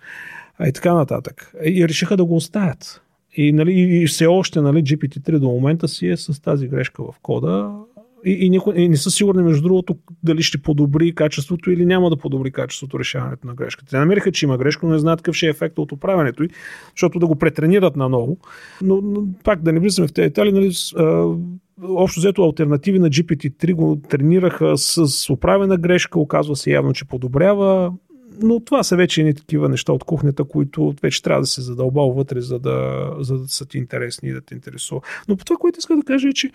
и така нататък. И решиха да го оставят. И, нали, и все още нали, GPT-3 до момента си е с тази грешка в кода. И, и, никой, и не са сигурни, между другото, дали ще подобри качеството или няма да подобри качеството решаването на грешката. Те намериха, че има грешка, но не знаят какъв ще е ефект от управянето й, защото да го претренират наново. Но, но пак да не влизаме в тези детали, нали, общо взето альтернативи на GPT-3 го тренираха с управена грешка, оказва се явно, че подобрява но това са вече едни такива неща от кухнята, които вече трябва да се задълбал вътре, за да, за да са ти интересни и да те интересуват. Но по това, което иска да кажа е, че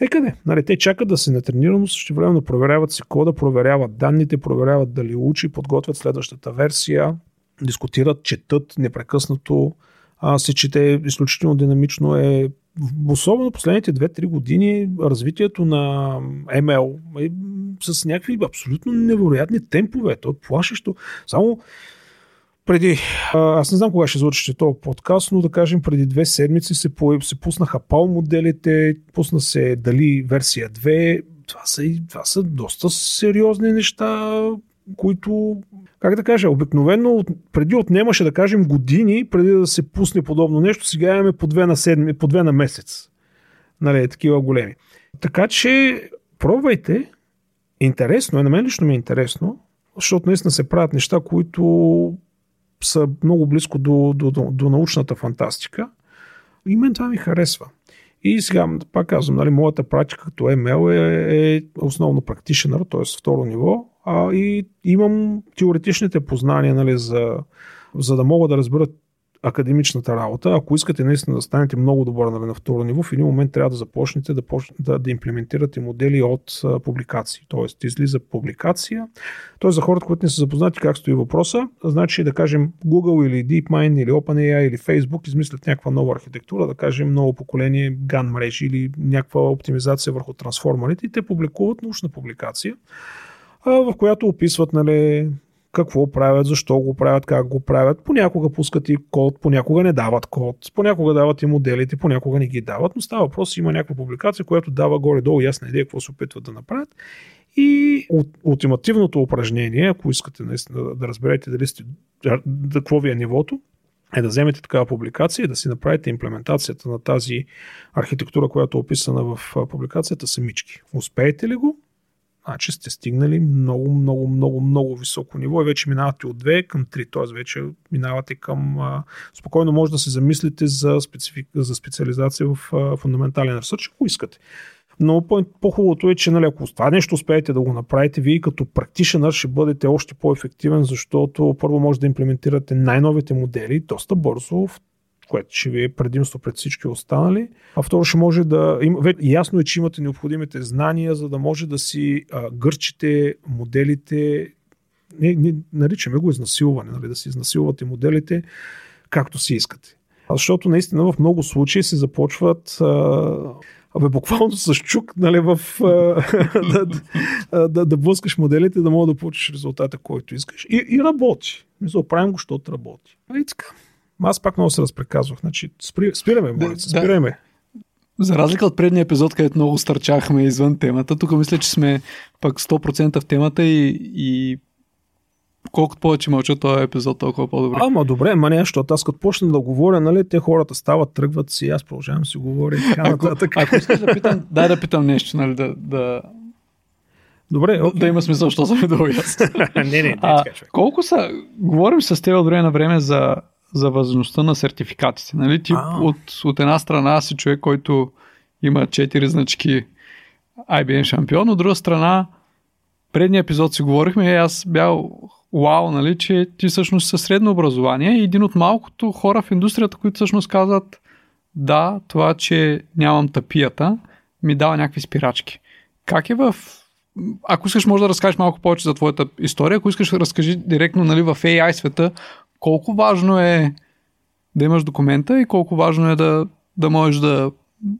е къде? Нали, те чакат да се натренира, но също време проверяват си кода, проверяват данните, проверяват дали учи, подготвят следващата версия, дискутират, четат непрекъснато, а, се чете изключително динамично е особено последните 2-3 години развитието на ML е с някакви абсолютно невероятни темпове. То е плашещо. Само преди, аз не знам кога ще звучи този подкаст, но да кажем преди две седмици се, се пуснаха PAL моделите, пусна се дали версия 2. Това са, това са доста сериозни неща, които, как да кажа, обикновено преди отнемаше, да кажем, години преди да се пусне подобно нещо, сега имаме по две на, седми, по две на месец. Нали, такива големи. Така че пробвайте, интересно е, на мен лично ми е интересно, защото наистина се правят неща, които са много близко до, до, до, до научната фантастика. И мен това ми харесва. И сега, пак казвам, нали, моята практика като ML е, е основно практичен, т.е. второ ниво, а, и имам теоретичните познания нали, за, за да мога да разбера академичната работа. Ако искате наистина да станете много добър нали, на второ ниво, в един момент трябва да започнете да, да, да имплементирате модели от а, публикации. Тоест, излиза публикация. Тоест, за хората, които не са запознати как стои въпроса, значи да кажем Google или DeepMind или OpenAI или Facebook измислят някаква нова архитектура, да кажем ново поколение GAN мрежи или някаква оптимизация върху трансформерите и те публикуват научна публикация, в която описват нали, какво правят, защо го правят, как го правят. Понякога пускат и код, понякога не дават код, понякога дават и моделите, понякога не ги дават, но става въпрос, има някаква публикация, която дава горе-долу ясна идея какво се опитват да направят. И ултимативното упражнение, ако искате наистина да, разберете дали сте, да, какво ви е нивото, е да вземете такава публикация и да си направите имплементацията на тази архитектура, която е описана в публикацията самички. Успеете ли го? Значи сте стигнали много, много, много, много високо ниво и вече минавате от 2 към 3, т.е. вече минавате към... А, спокойно може да се замислите за, специфик, за специализация в а, фундаментален ресърч, ако искате. Но по-хубавото е, че нали, ако това нещо успеете да го направите, вие като практичен ще бъдете още по-ефективен, защото първо може да имплементирате най-новите модели доста бързо, което ще ви е предимство пред всички останали. А второ ще може да... Им, ясно е, че имате необходимите знания, за да може да си гърчите моделите. Не, не, наричаме го изнасилване, нали, да си изнасилвате моделите както си искате. Защото наистина в много случаи се започват Абе, буквално с чук, нали, в, да, да, да, да блъскаш моделите, да мога да получиш резултата, който искаш. И, и работи. Мисля, правим го, защото работи. И така. Аз пак много се разпреказвах. Значи, спри, спираме, моля се, спираме. Да. За разлика от предния епизод, където много стърчахме извън темата, тук мисля, че сме пък 100% в темата и, и колкото повече мълча този епизод, толкова по-добре. Ама добре, ма не, защото аз като почна да говоря, нали, те хората стават, тръгват си, аз продължавам да си говоря и така ако, нататък. Ако искаш да питам, дай да питам нещо, нали, да, да, Добре, okay. да има смисъл, що съм долу ясно. не, не, не, а, колко са, говорим с теб от време на време за за важността на сертификатите. Нали? Ти от, от една страна си човек, който има 4 значки IBM шампион, от друга страна предния епизод си говорихме и аз бял вау, нали, че ти всъщност със средно образование и един от малкото хора в индустрията, които всъщност казват да, това, че нямам тапията, ми дава някакви спирачки. Как е в... Ако искаш, може да разкажеш малко повече за твоята история. Ако искаш, разкажи директно нали, в AI света, колко важно е да имаш документа и колко важно е да, да можеш да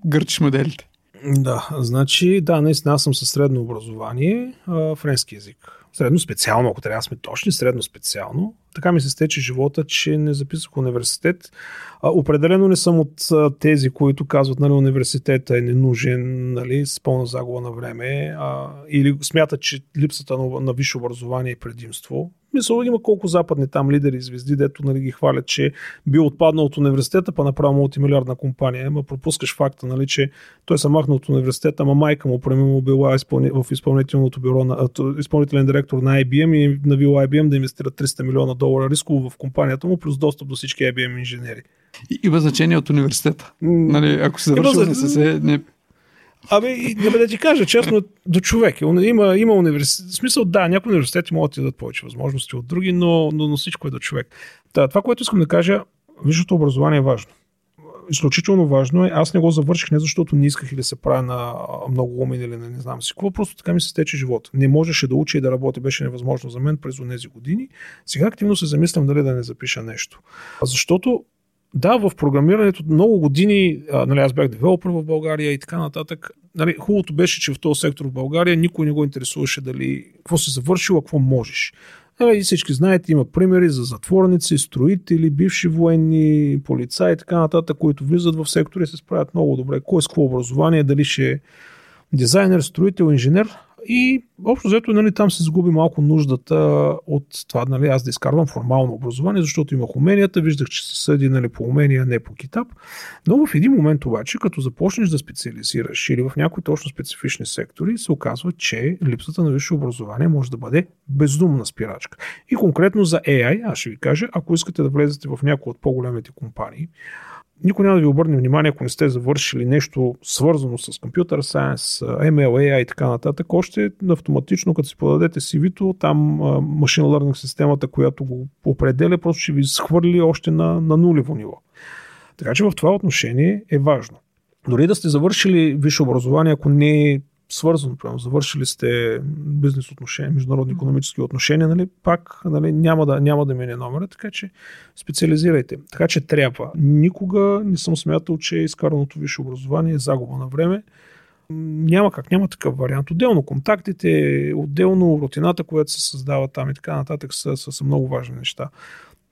гърчиш моделите. Да, значи, да, наистина аз съм със средно образование, а, френски язик. Средно специално, ако трябва да сме точни, средно специално. Така ми се стече живота, че не записах университет. А, определено не съм от а, тези, които казват, нали, университета е ненужен, нали, с пълна загуба на време, а, или смятат, че липсата на, на висше образование е предимство. Мисля, има колко западни там лидери и звезди, дето нали, ги хвалят, че бил отпаднал от университета, па направо мултимилиардна компания. Ама пропускаш факта, нали, че той се махна от университета, ама майка му, примерно, била изпълни... в изпълнителното бюро, на... изпълнителен директор на IBM и навил IBM да инвестира 300 милиона долара рисково в компанията му, плюс достъп до всички IBM инженери. И, има значение от университета. Нали, ако се завърши университет, не, Абе, да, да ти кажа честно, до човек. Има, има университет. В смисъл, да, някои университети могат да ти дадат повече възможности от други, но, но, но всичко е до човек. Да, това, което искам да кажа, висшето образование е важно. Изключително важно е. Аз не го завърших не защото не исках или се правя на много умен или не, не знам си какво, просто така ми се стече живота. Не можеше да учи и да работи, беше невъзможно за мен през тези години. Сега активно се замислям дали да не запиша нещо. Защото да, в програмирането много години, а, нали, аз бях девелопер в България и така нататък. Нали, хубавото беше, че в този сектор в България никой не го интересуваше дали какво си завършил, а какво можеш. Нали, всички знаете, има примери за затворници, строители, бивши военни, полицаи и така нататък, които влизат в сектора и се справят много добре. Кой с какво образование, дали ще е дизайнер, строител, инженер, и общо взето нали, там се загуби малко нуждата от това нали, аз да изкарвам формално образование, защото имах уменията, виждах, че се съди нали, по умения, не по китап. Но в един момент обаче, като започнеш да специализираш или в някои точно специфични сектори, се оказва, че липсата на висше образование може да бъде бездумна спирачка. И конкретно за AI, аз ще ви кажа, ако искате да влезете в някои от по-големите компании, никой няма да ви обърне внимание, ако не сте завършили нещо свързано с компютър сайенс, ML, AI и така нататък, още автоматично, като си подадете CV-то, там машин learning системата, която го определя, просто ще ви схвърли още на, на нулево ниво. Така че в това отношение е важно. Дори да сте завършили висше образование, ако не свързано, прямо завършили сте бизнес отношения, международни економически отношения, нали, пак нали, няма, да, няма да мине номера, така че специализирайте. Така че трябва. Никога не съм смятал, че изкараното висше образование е загуба на време. Няма как, няма такъв вариант. Отделно контактите, отделно рутината, която се създава там и така нататък са, са, са много важни неща.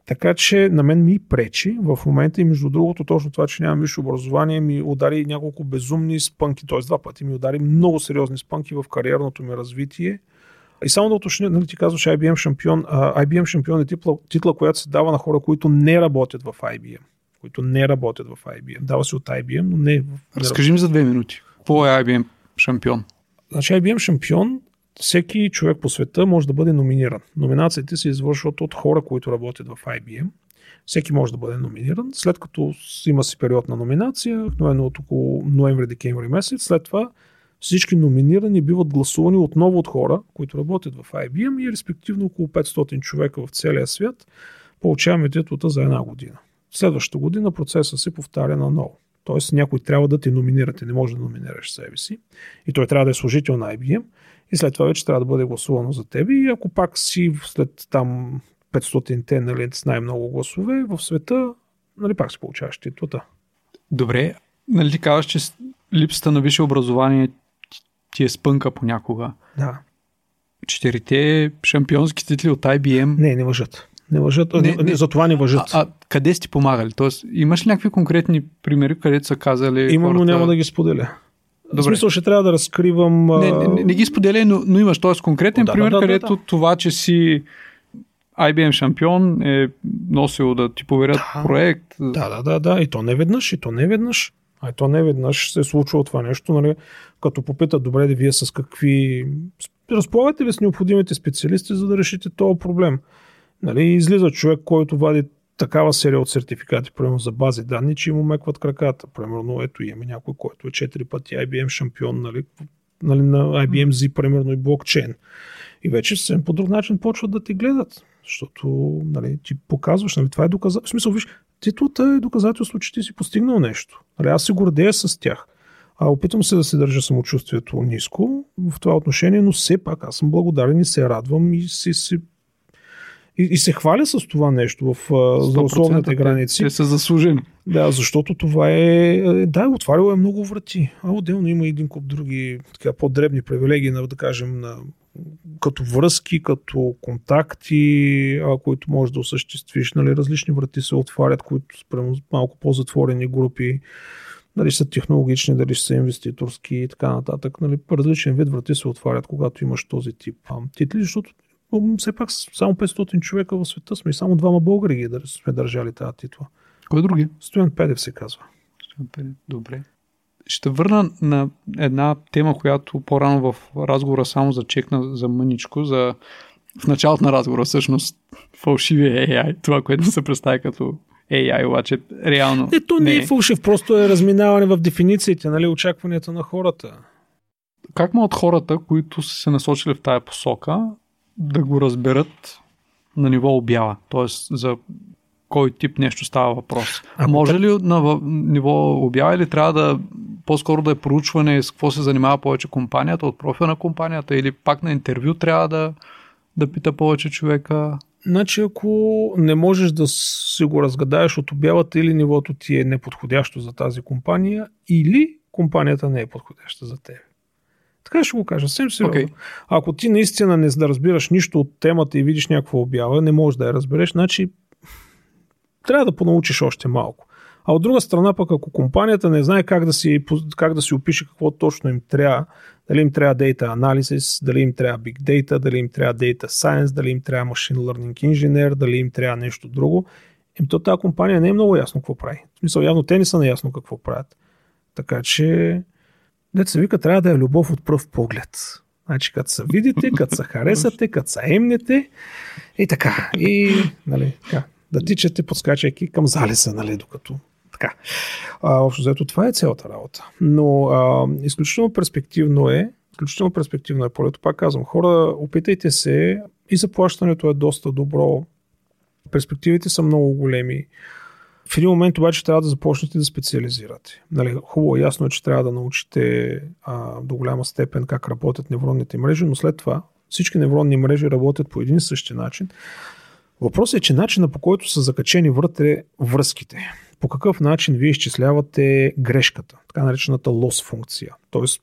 Така че на мен ми пречи в момента и между другото точно това, че нямам висше образование, ми удари няколко безумни спънки, т.е. два пъти ми удари много сериозни спънки в кариерното ми развитие. И само да уточня, нали ти казваш IBM шампион. Uh, IBM шампион е титла, титла, която се дава на хора, които не работят в IBM. Които не работят в IBM. Дава се от IBM, но не в... Разкажи ми за две минути. Какво е IBM шампион? Значи IBM шампион всеки човек по света може да бъде номиниран. Номинациите се извършват от хора, които работят в IBM. Всеки може да бъде номиниран. След като има си период на номинация, обикновено от около ноември-декември месец, след това всички номинирани биват гласувани отново от хора, които работят в IBM и респективно около 500 човека в целия свят получаваме титлата за една година. Следващата година процесът се повтаря наново. Тоест някой трябва да те номинира, ти не може да номинираш себе си. И той трябва да е служител на IBM и след това вече трябва да бъде гласувано за теб. И ако пак си след там 500-те нали, с най-много гласове в света, нали, пак си получаваш титлата. Добре, нали ти казваш, че липсата на висше образование ти е спънка понякога. Да. Четирите шампионски титли от IBM. Не, не въжат. Не въжат, не, не, не, за това не въжат. А, а къде сте помагали? Тоест, имаш ли някакви конкретни примери, където са казали Имам, хората... няма да ги споделя. Добре. В смисъл ще трябва да разкривам... Не, не, не ги споделяй, но, но имаш т.е. конкретен да, пример, да, да, където да, да. това, че си IBM шампион е носил да ти поверят да, проект. Да, да, да, да. И то не веднъж, и то не веднъж. А и то не веднъж се е случва това нещо, нали? като попитат, добре, да вие с какви... Разполагате ли с необходимите специалисти, за да решите този проблем? Нали? Излиза човек, който вади такава серия от сертификати, примерно за бази данни, че им умекват краката. Примерно, ето имаме някой, който е 4 пъти IBM шампион, нали, нали, на IBM Z, примерно и блокчейн. И вече съвсем по друг начин почват да ти гледат. Защото нали, ти показваш, нали, това е доказателство. В смисъл, виж, титлата е доказателство, че ти си постигнал нещо. Нали, аз се гордея с тях. А, опитвам се да се държа самочувствието ниско в това отношение, но все пак аз съм благодарен и се радвам и си, си и, и се хваля с това нещо в здравословните граници. Те са заслужени. Да, защото това е... Да, отваряло е много врати. А отделно има един куп други така, по-дребни привилегии, на, да кажем, на като връзки, като контакти, а, които можеш да осъществиш. Нали, различни врати се отварят, които са малко по-затворени групи дали са технологични, дали са инвеститорски и така нататък. Нали, различен вид врати се отварят, когато имаш този тип титли, защото все пак само 500 човека в света сме и само двама българи ги сме държали тази титла. Кой други? Стоян Педев се казва. Стоян Педев, добре. Ще върна на една тема, която по-рано в разговора само зачекна за мъничко, за в началото на разговора всъщност фалшивия AI, това, което се представя като AI, обаче реално. Не, то не, не е фалшив, просто е разминаване в дефинициите, нали, очакванията на хората. Как могат хората, които са се насочили в тая посока, да го разберат на ниво обява? Тоест, за кой тип нещо става въпрос. А Може ли на ниво обява или трябва да по-скоро да е проучване с какво се занимава повече компанията, от профила на компанията или пак на интервю трябва да, да пита повече човека? Значи, ако не можеш да си го разгадаеш от обявата или нивото ти е неподходящо за тази компания, или компанията не е подходяща за теб. Така ще го кажа, съвсем сериозно. Okay. Ако ти наистина не да разбираш нищо от темата и видиш някаква обява, не можеш да я разбереш, значи трябва да понаучиш още малко. А от друга страна пък, ако компанията не знае как да си, как да си опише какво точно им трябва, дали им трябва Data Analysis, дали им трябва Big Data, дали им трябва Data Science, дали им трябва Machine Learning Engineer, дали им трябва нещо друго, им то тази компания не е много ясно какво прави. В смисъл, явно те не са наясно какво правят. Така че, дете се вика, трябва да е любов от пръв поглед. Значи, като се видите, като се харесате, като се емнете и така. И, нали, така, да тичате, подскачайки към залеза, нали, докато така. А, общо взето това е цялата работа. Но а, изключително перспективно е, изключително перспективно е полето. Пак казвам, хора, опитайте се и заплащането е доста добро. Перспективите са много големи. В един момент обаче трябва да започнете да специализирате. Нали, хубаво, ясно е, че трябва да научите а, до голяма степен как работят невронните мрежи, но след това всички невронни мрежи работят по един и същи начин. Въпросът е, че начина по който са закачени вътре връзките по какъв начин вие изчислявате грешката, така наречената loss функция. Тоест,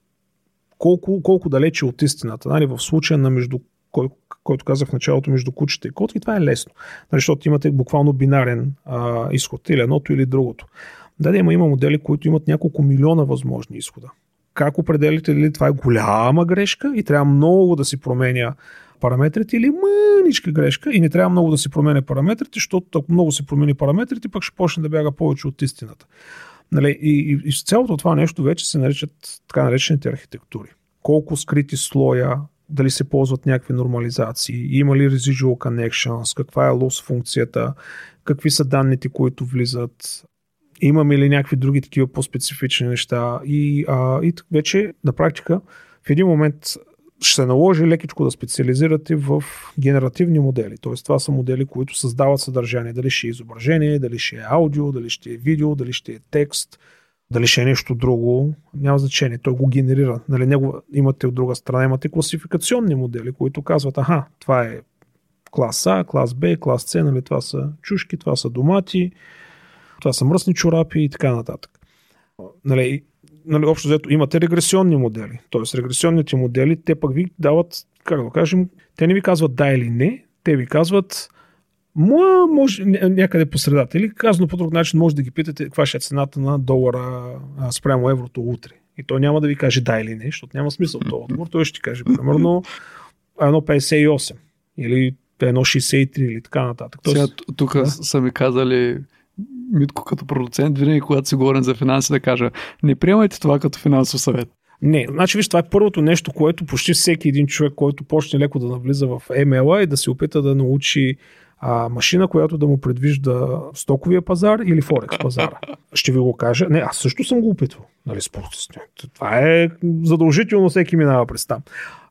колко, колко далече от истината. Нали, в случая на между, кой, който казах в началото между кучета и котки, това е лесно. Нали, защото имате буквално бинарен а, изход, или едното или другото. Да, да, има, има модели, които имат няколко милиона възможни изхода. Как определите ли това е голяма грешка и трябва много да си променя параметрите или мъничка грешка и не трябва много да се променя параметрите, защото ако много се промени параметрите, пък ще почне да бяга повече от истината. Нали? И, и, и цялото това нещо вече се наричат така наречените архитектури. Колко скрити слоя, дали се ползват някакви нормализации, има ли residual connections, каква е loss функцията, какви са данните, които влизат, имаме ли някакви други такива по-специфични неща и, а, и вече на практика в един момент ще се наложи лекичко да специализирате в генеративни модели. Т.е. това са модели, които създават съдържание. Дали ще е изображение, дали ще е аудио, дали ще е видео, дали ще е текст, дали ще е нещо друго. Няма значение. Той го генерира. Нали, него имате от друга страна, имате класификационни модели, които казват, аха, това е клас А, клас Б, клас С, нали, това са чушки, това са домати, това са мръсни чорапи и така нататък. Нали, нали, общо взето имате регресионни модели. Тоест регресионните модели, те пък ви дават, как да кажем, те не ви казват да или не, те ви казват Моя може някъде по средата. Или казано по друг начин, може да ги питате каква ще е цената на долара а, спрямо еврото утре. И той няма да ви каже да или не, защото няма смисъл този отговор. Той ще каже примерно 1,58 или 1,63 или така нататък. Сега, тук да? са ми казали Митко като продуцент, винаги когато си говорим за финанси, да кажа, не приемайте това като финансов съвет. Не, значи виж, това е първото нещо, което почти всеки един човек, който почне леко да навлиза в ML и да се опита да научи а, машина, която да му предвижда стоковия пазар или Форекс пазара. Ще ви го кажа. Не, аз също съм го опитвал. Нали, Това е задължително, всеки минава през там.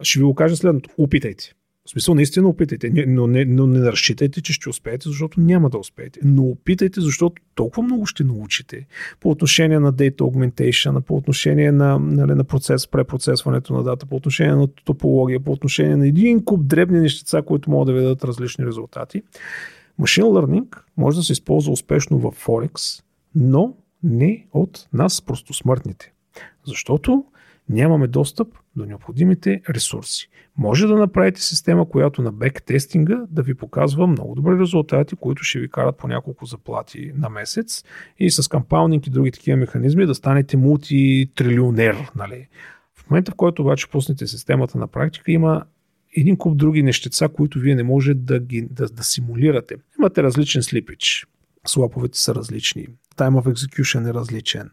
Ще ви го кажа следното. Опитайте. В смисъл, наистина опитайте, но не, но не разчитайте, че ще успеете, защото няма да успеете. Но опитайте, защото толкова много ще научите по отношение на data augmentation, по отношение на, нали, на процес, препроцесването на дата, по отношение на топология, по отношение на един куп дребни нещица, които могат да ви дадат различни резултати. Machine learning може да се използва успешно в Forex, но не от нас, просто смъртните. Защото нямаме достъп до необходимите ресурси. Може да направите система, която на бек тестинга да ви показва много добри резултати, които ще ви карат по няколко заплати на месец и с кампаунинг и други такива механизми да станете мултитрилионер. Нали? В момента, в който обаче пуснете системата на практика, има един куп други нещеца, които вие не може да, ги, да, да симулирате. Имате различен слипич. Слаповете са различни. Time of execution е различен.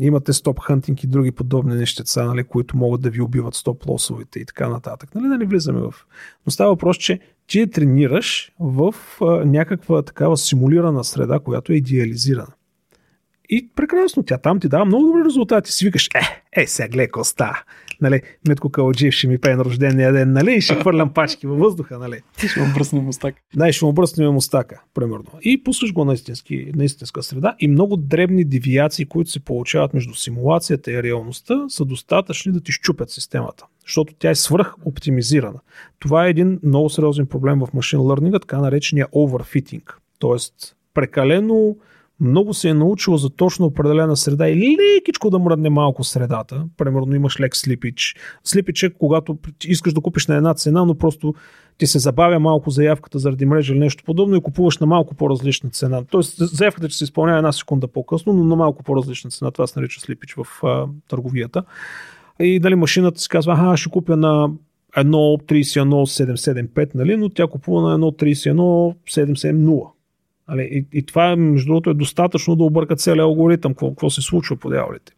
Имате стоп хантинг и други подобни нещеца, нали, които могат да ви убиват стоп лосовете и така нататък. Нали, да не влизаме в... Но става въпрос, че ти тренираш в а, някаква такава симулирана среда, която е идеализирана. И прекрасно, тя там ти дава много добри резултати. Си викаш, е, е, сега гледай коста. Нали, Митко Калджиев ще ми пее на рождения ден, нали, и ще хвърлям пачки във въздуха, нали. Ще му бръснем мустака. Да, ще му бръснем мустака, примерно. И пускаш го на, истински, на истинска среда и много дребни девиации, които се получават между симулацията и реалността, са достатъчни да ти щупят системата защото тя е свръх оптимизирана. Това е един много сериозен проблем в машин learning, така наречения overfitting. Тоест, прекалено много се е научил за точно определена среда и лекичко да мръдне малко средата. Примерно имаш лек слипич. Слипич е когато искаш да купиш на една цена, но просто ти се забавя малко заявката заради мрежа или нещо подобно и купуваш на малко по-различна цена. Тоест заявката ще се изпълнява една секунда по-късно, но на малко по-различна цена. Това се нарича слипич в а, търговията. И дали машината си казва, аха, ще купя на 1.31.775, нали, но тя купува на 1.31.770. Али, и, и това, между другото, е достатъчно да обърка целият алгоритъм, какво, какво се случва по дяволите.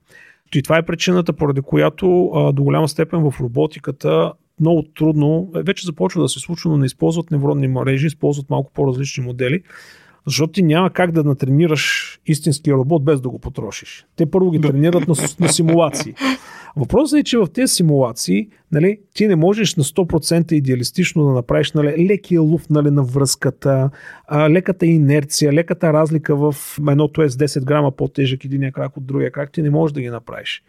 И това е причината, поради която а, до голяма степен в роботиката много трудно, вече започва да се случва, но не използват невронни мрежи, използват малко по-различни модели, защото ти няма как да натренираш истинския робот без да го потрошиш. Те първо ги тренират на, на симулации. Въпросът е, че в тези симулации нали, ти не можеш на 100% идеалистично да направиш нали, лекия луф нали, на връзката, а, леката инерция, леката разлика в едното е с 10 грама по-тежък един крак от другия крак, ти не можеш да ги направиш.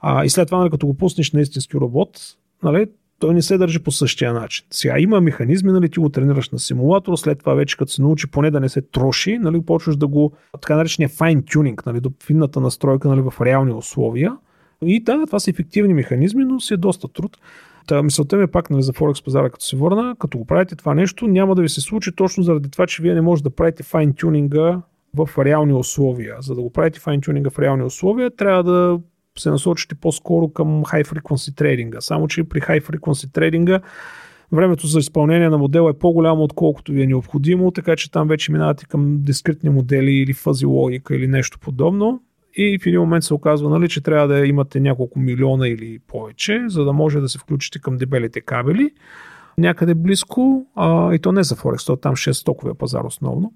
А, и след това, нали, като го пуснеш на истински робот, нали, той не се държи по същия начин. Сега има механизми, нали, ти го тренираш на симулатор, след това вече като се научи поне да не се троши, нали, почваш да го, така наречения fine tuning, нали, до финната настройка нали, в реални условия. И да, това са ефективни механизми, но си е доста труд. Та, мисълта ми е пак нали, за Форекс пазара, като се върна, като го правите това нещо, няма да ви се случи точно заради това, че вие не можете да правите файн-тюнинга в реални условия. За да го правите файн-тюнинга в реални условия, трябва да се насочите по-скоро към high frequency трейдинга. Само, че при high frequency трейдинга времето за изпълнение на модела е по-голямо, отколкото ви е необходимо, така че там вече минавате към дискретни модели или фази логика или нещо подобно. И в един момент се оказва, нали, че трябва да имате няколко милиона или повече, за да може да се включите към дебелите кабели някъде близко, а, и то не за Форекс, то там 6 стоковия пазар основно.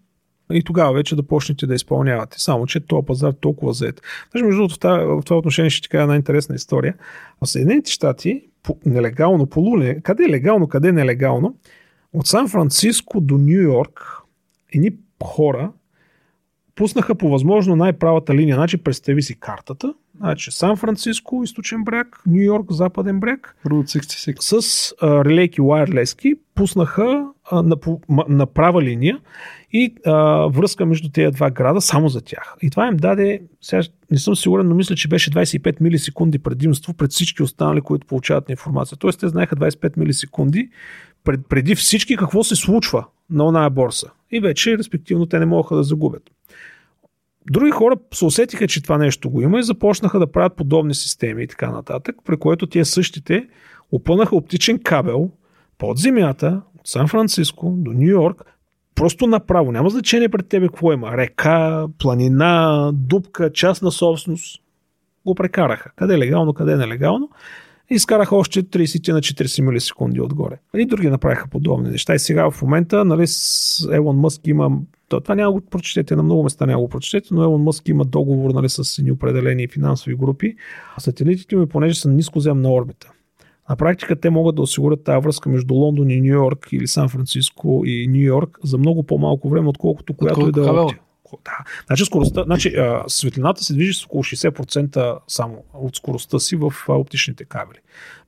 И тогава вече да почнете да изпълнявате. Само, че този пазар е толкова заед. Даже между другото, в това, в това отношение ще ти кажа една интересна история. В Съединените щати, по, нелегално, полуле, къде е легално, къде е нелегално, от Сан Франциско до Нью Йорк, едни хора пуснаха по възможно най-правата линия. Значи представи си картата. Значи Сан Франциско, източен бряг, Нью Йорк, западен бряг. С а, релейки wireless пуснаха на, на права линия и а, връзка между тези два града само за тях. И това им даде, сега не съм сигурен, но мисля, че беше 25 милисекунди предимство пред всички останали, които получават информация. Тоест те знаеха 25 милисекунди пред, преди всички какво се случва на оная борса. И вече, респективно, те не могаха да загубят. Други хора се усетиха, че това нещо го има и започнаха да правят подобни системи и така нататък, при което тия същите опънаха оптичен кабел под земята от Сан Франциско до Нью Йорк, просто направо. Няма значение пред тебе какво има. Река, планина, дупка, частна собственост. Го прекараха. Къде е легално, къде е нелегално. И изкараха още 30 на 40 милисекунди отгоре. И други направиха подобни неща. И сега в момента, нали, с Елон Мъск има то, това няма го прочетете, на много места няма го прочетете, но Елон Мъск има договор нали, с определени финансови групи. Сателитите ми, понеже са нискоземна орбита, на практика те могат да осигурят тази връзка между Лондон и Нью Йорк или Сан Франциско и Нью Йорк за много по-малко време, отколкото която и да е да. Значи, скоростта, значи, а, светлината се движи с около 60% само от скоростта си в а, оптичните кабели.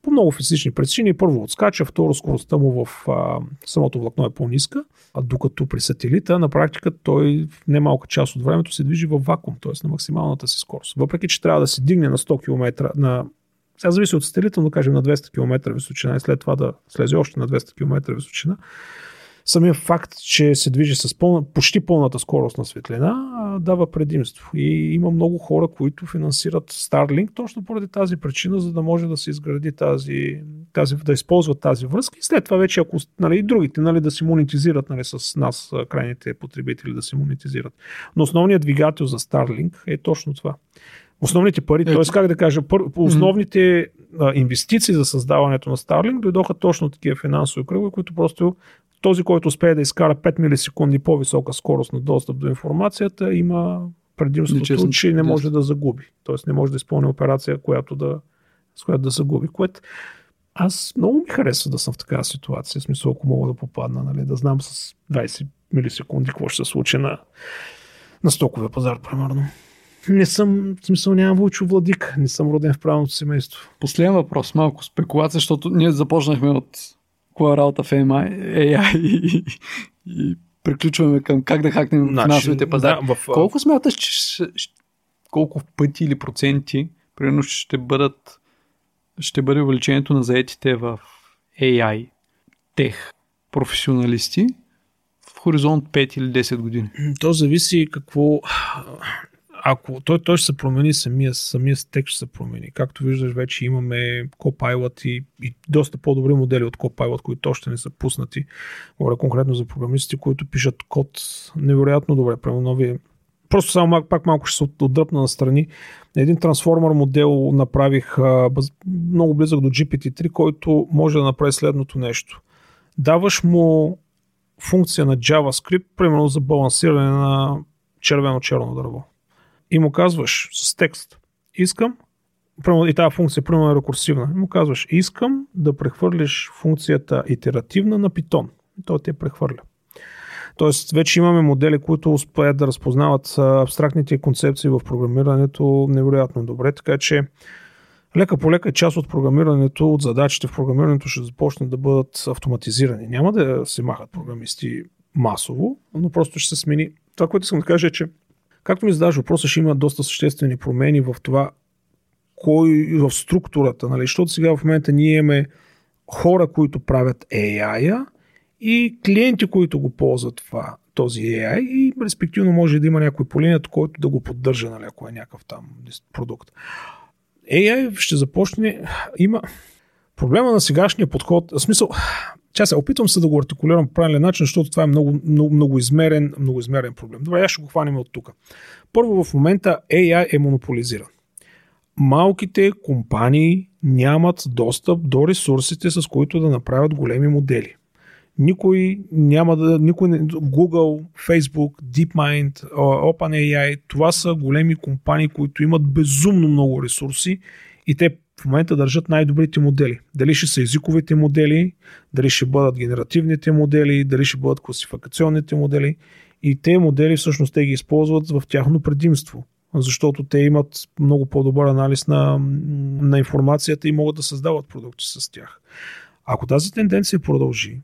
По много физични причини. Първо отскача, второ скоростта му в а, самото влакно е по-ниска, а докато при сателита на практика той в немалка част от времето се движи в вакуум, т.е. на максималната си скорост. Въпреки, че трябва да се дигне на 100 км, на Сега зависи от сателита, но кажем на 200 км височина и след това да слезе още на 200 км височина самия факт, че се движи с пълна, почти пълната скорост на светлина, дава предимство. И има много хора, които финансират Starlink точно поради тази причина, за да може да се изгради тази, тази да използват тази връзка и след това вече, ако нали, и другите нали, да си монетизират нали, с нас, крайните потребители да си монетизират. Но основният двигател за Starlink е точно това. Основните пари, т.е. как да кажа, пър, основните а, инвестиции за създаването на Starlink дойдоха точно такива финансови кръгове, които просто този, който успее да изкара 5 милисекунди по-висока скорост на достъп до информацията, има предимството, Нечестно, че не може да загуби. Тоест не може да изпълни операция, която да, с която да загуби. Което аз много ми харесва да съм в такава ситуация. В смисъл, ако мога да попадна, нали, да знам с 20 милисекунди какво ще се случи на, на стоковия пазар, примерно. Не съм, в смисъл нямам вълчо владик, не съм роден в правилното семейство. Последен въпрос, малко спекулация, защото ние започнахме от коя работа в AI и, и приключваме към как да хакнем значи, финансовите пазари. Да, в... Колко смяташ, че колко пъти или проценти примерно ще бъдат ще бъде увеличението на заетите в AI тех професионалисти в хоризонт 5 или 10 години? То зависи какво ако той, той ще се промени, самия, самия стек ще се промени. Както виждаш, вече имаме Copilot и, и доста по-добри модели от Copilot, които още не са пуснати. Говоря конкретно за програмистите, които пишат код невероятно добре. Прямо нови. Просто само пак малко ще се отдръпна на страни. Един трансформер модел направих много близък до GPT-3, който може да направи следното нещо. Даваш му функция на JavaScript, примерно за балансиране на червено-черно дърво и му казваш с текст, искам, и тази функция примерно е рекурсивна, и му казваш, искам да прехвърлиш функцията итеративна на Python. И той ти я прехвърля. Тоест, вече имаме модели, които успеят да разпознават абстрактните концепции в програмирането невероятно добре, така че лека по лека част от програмирането, от задачите в програмирането ще започнат да бъдат автоматизирани. Няма да се махат програмисти масово, но просто ще се смени. Това, което искам да кажа е, че Както ми задаваш въпроса, ще има доста съществени промени в това, кой в структурата, нали? защото сега в момента ние имаме хора, които правят AI и клиенти, които го ползват това, този AI и респективно може да има някой по линията, който да го поддържа, нали, ако е някакъв там продукт. AI ще започне, има проблема на сегашния подход, в смисъл, Ча се опитвам се да го артикулирам по правилен начин, защото това е много, много, много, измерен, много измерен проблем. Добре, аз ще го хванем от тук. Първо в момента AI е монополизиран. Малките компании нямат достъп до ресурсите, с които да направят големи модели. Никой няма да. Никой не, Google, Facebook, DeepMind, OpenAI, това са големи компании, които имат безумно много ресурси и те в момента държат най-добрите модели. Дали ще са езиковите модели, дали ще бъдат генеративните модели, дали ще бъдат класификационните модели. И те модели всъщност те ги използват в тяхно предимство, защото те имат много по-добър анализ на, на информацията и могат да създават продукти с тях. Ако тази тенденция продължи,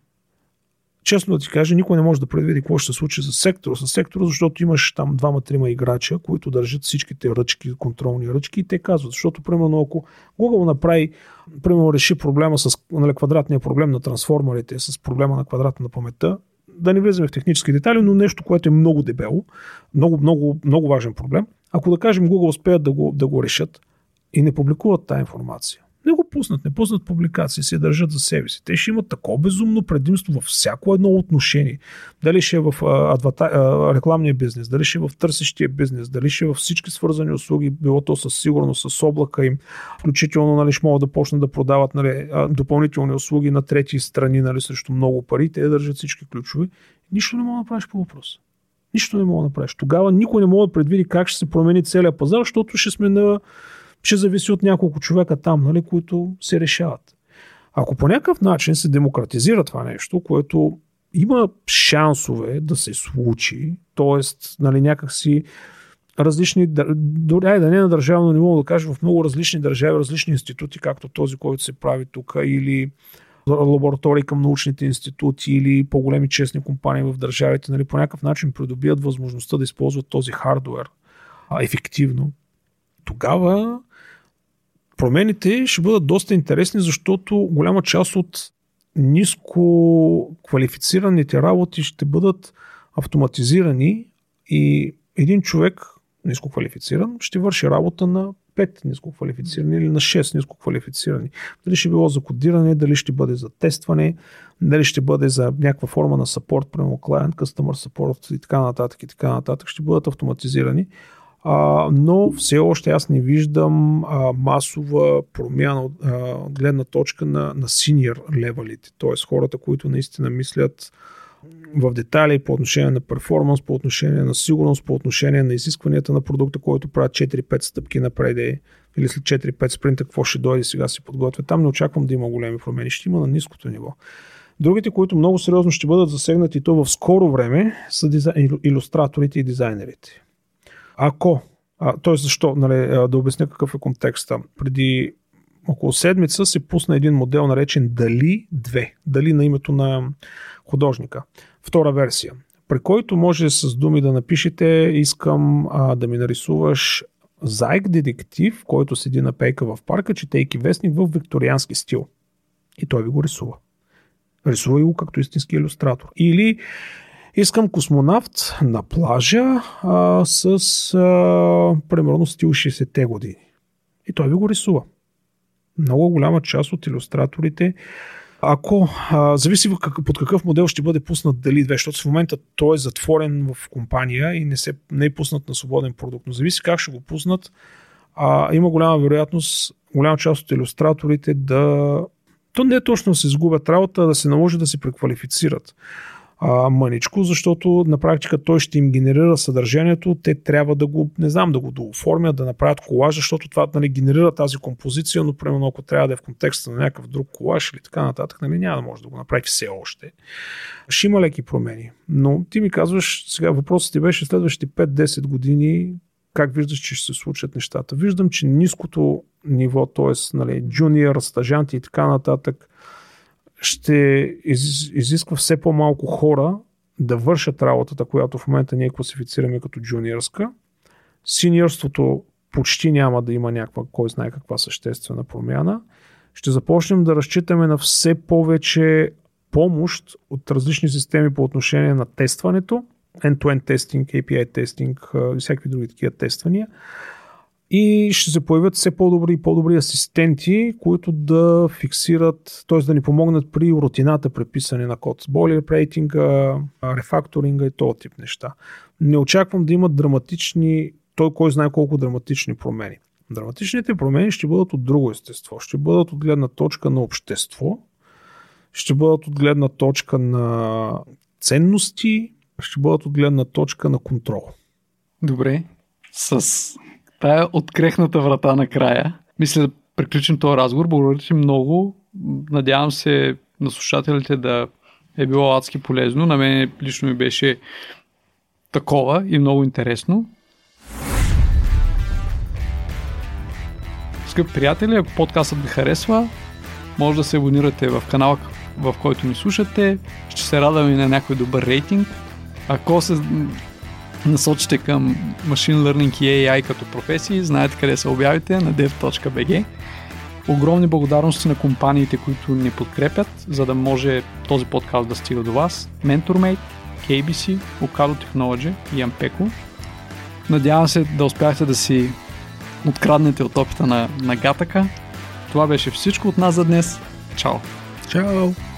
честно да ти кажа, никой не може да предвиди какво ще се случи за сектора. С сектора, защото имаш там двама-трима играча, които държат всичките ръчки, контролни ръчки и те казват, защото примерно ако Google направи, примерно реши проблема с нали, квадратния проблем на трансформерите, с проблема на квадрата на паметта, да не влизаме в технически детайли, но нещо, което е много дебело, много, много, много важен проблем. Ако да кажем Google успеят да го, да го решат и не публикуват тази информация, не го пуснат, не пуснат публикации, се държат за себе си. Те ще имат такова безумно предимство във всяко едно отношение. Дали ще е в адвата... рекламния бизнес, дали ще е в търсещия бизнес, дали ще е в всички свързани услуги, било то със сигурност, с облака им, включително нали, ще могат да почнат да продават нали, допълнителни услуги на трети страни нали, срещу много пари, те държат всички ключове. Нищо не мога да направиш по въпроса. Нищо не мога да направиш. Тогава никой не може да предвиди как ще се промени целият пазар, защото ще сме на ще зависи от няколко човека там, нали, които се решават. Ако по някакъв начин се демократизира това нещо, което има шансове да се случи, т.е. Нали, някакси различни, дори да не на държавно ниво, да кажем в много различни държави, различни институти, както този, който се прави тук, или лаборатории към научните институти или по-големи честни компании в държавите, нали, по някакъв начин придобият възможността да използват този хардвер ефективно, тогава Промените ще бъдат доста интересни, защото голяма част от ниско квалифицираните работи ще бъдат автоматизирани и един човек, ниско квалифициран, ще върши работа на 5 ниско квалифицирани или на 6 ниско квалифицирани. Дали ще било за кодиране, дали ще бъде за тестване, дали ще бъде за някаква форма на support, прямо client, customer support и така нататък и така нататък, ще бъдат автоматизирани. А, но все още аз не виждам а, масова промяна от гледна точка на, на senior левелите, т.е. хората, които наистина мислят в детайли по отношение на перформанс, по отношение на сигурност, по отношение на изискванията на продукта, който правят 4-5 стъпки напред или след 4-5 спринта, какво ще дойде сега се подготвя. Там не очаквам да има големи промени, ще има на ниското ниво. Другите, които много сериозно ще бъдат засегнати то в скоро време, са дизайн, иллюстраторите и дизайнерите. Ако, т.е. защо, нали, да обясня какъв е контекста. Преди около седмица се пусна един модел наречен Дали 2. Дали на името на художника. Втора версия, при който може с думи да напишете искам а, да ми нарисуваш зайк детектив, който седи на пейка в парка, четейки вестник в викториански стил. И той ви го рисува. Рисува го като истински иллюстратор. Или искам космонавт на плажа а, с а, примерно стил 60-те години. И той ви го рисува. Много голяма част от иллюстраторите ако а, зависи под какъв модел ще бъде пуснат дали две, защото в момента той е затворен в компания и не, се, не е пуснат на свободен продукт, но зависи как ще го пуснат, а, има голяма вероятност, голяма част от иллюстраторите да то не е точно да се изгубят работа, да се наложи да се преквалифицират мъничко, защото на практика той ще им генерира съдържанието, те трябва да го, не знам, да го дооформят, да направят колаж, защото това нали, генерира тази композиция, но примерно ако трябва да е в контекста на някакъв друг колаж или така нататък, нали, няма да може да го направи все още. Ще има леки промени. Но ти ми казваш, сега въпросът ти беше следващите 5-10 години, как виждаш, че ще се случат нещата? Виждам, че ниското ниво, т.е. Нали, джуниор, стажанти и така нататък, ще из, изисква все по-малко хора да вършат работата, която в момента ние класифицираме като джуниорска. Синьорството почти няма да има някаква, кой знае каква съществена промяна. Ще започнем да разчитаме на все повече помощ от различни системи по отношение на тестването, end-to-end тестинг, API тестинг и всякакви други такива тествания и ще се появят все по-добри и по-добри асистенти, които да фиксират, т.е. да ни помогнат при рутината при писане на код, болер рейтинга, рефакторинга и този тип неща. Не очаквам да имат драматични, той кой знае колко драматични промени. Драматичните промени ще бъдат от друго естество. Ще бъдат от гледна точка на общество, ще бъдат от гледна точка на ценности, ще бъдат от гледна точка на контрол. Добре. С тая открехната врата на края. Мисля да приключим този разговор. Благодаря ти много. Надявам се на слушателите да е било адски полезно. На мен лично ми беше такова и много интересно. Скъпи приятели, ако подкастът ви харесва, може да се абонирате в канала, в който ни слушате. Ще се радвам и на някой добър рейтинг. Ако се насочите към Machine Learning и AI като професии, знаете къде се обявите на dev.bg. Огромни благодарности на компаниите, които ни подкрепят, за да може този подкаст да стига до вас. MentorMate, KBC, Ocado Technology и Ampeco. Надявам се да успяхте да си откраднете от опита на, на Гатака. Това беше всичко от нас за днес. Чао! Чао!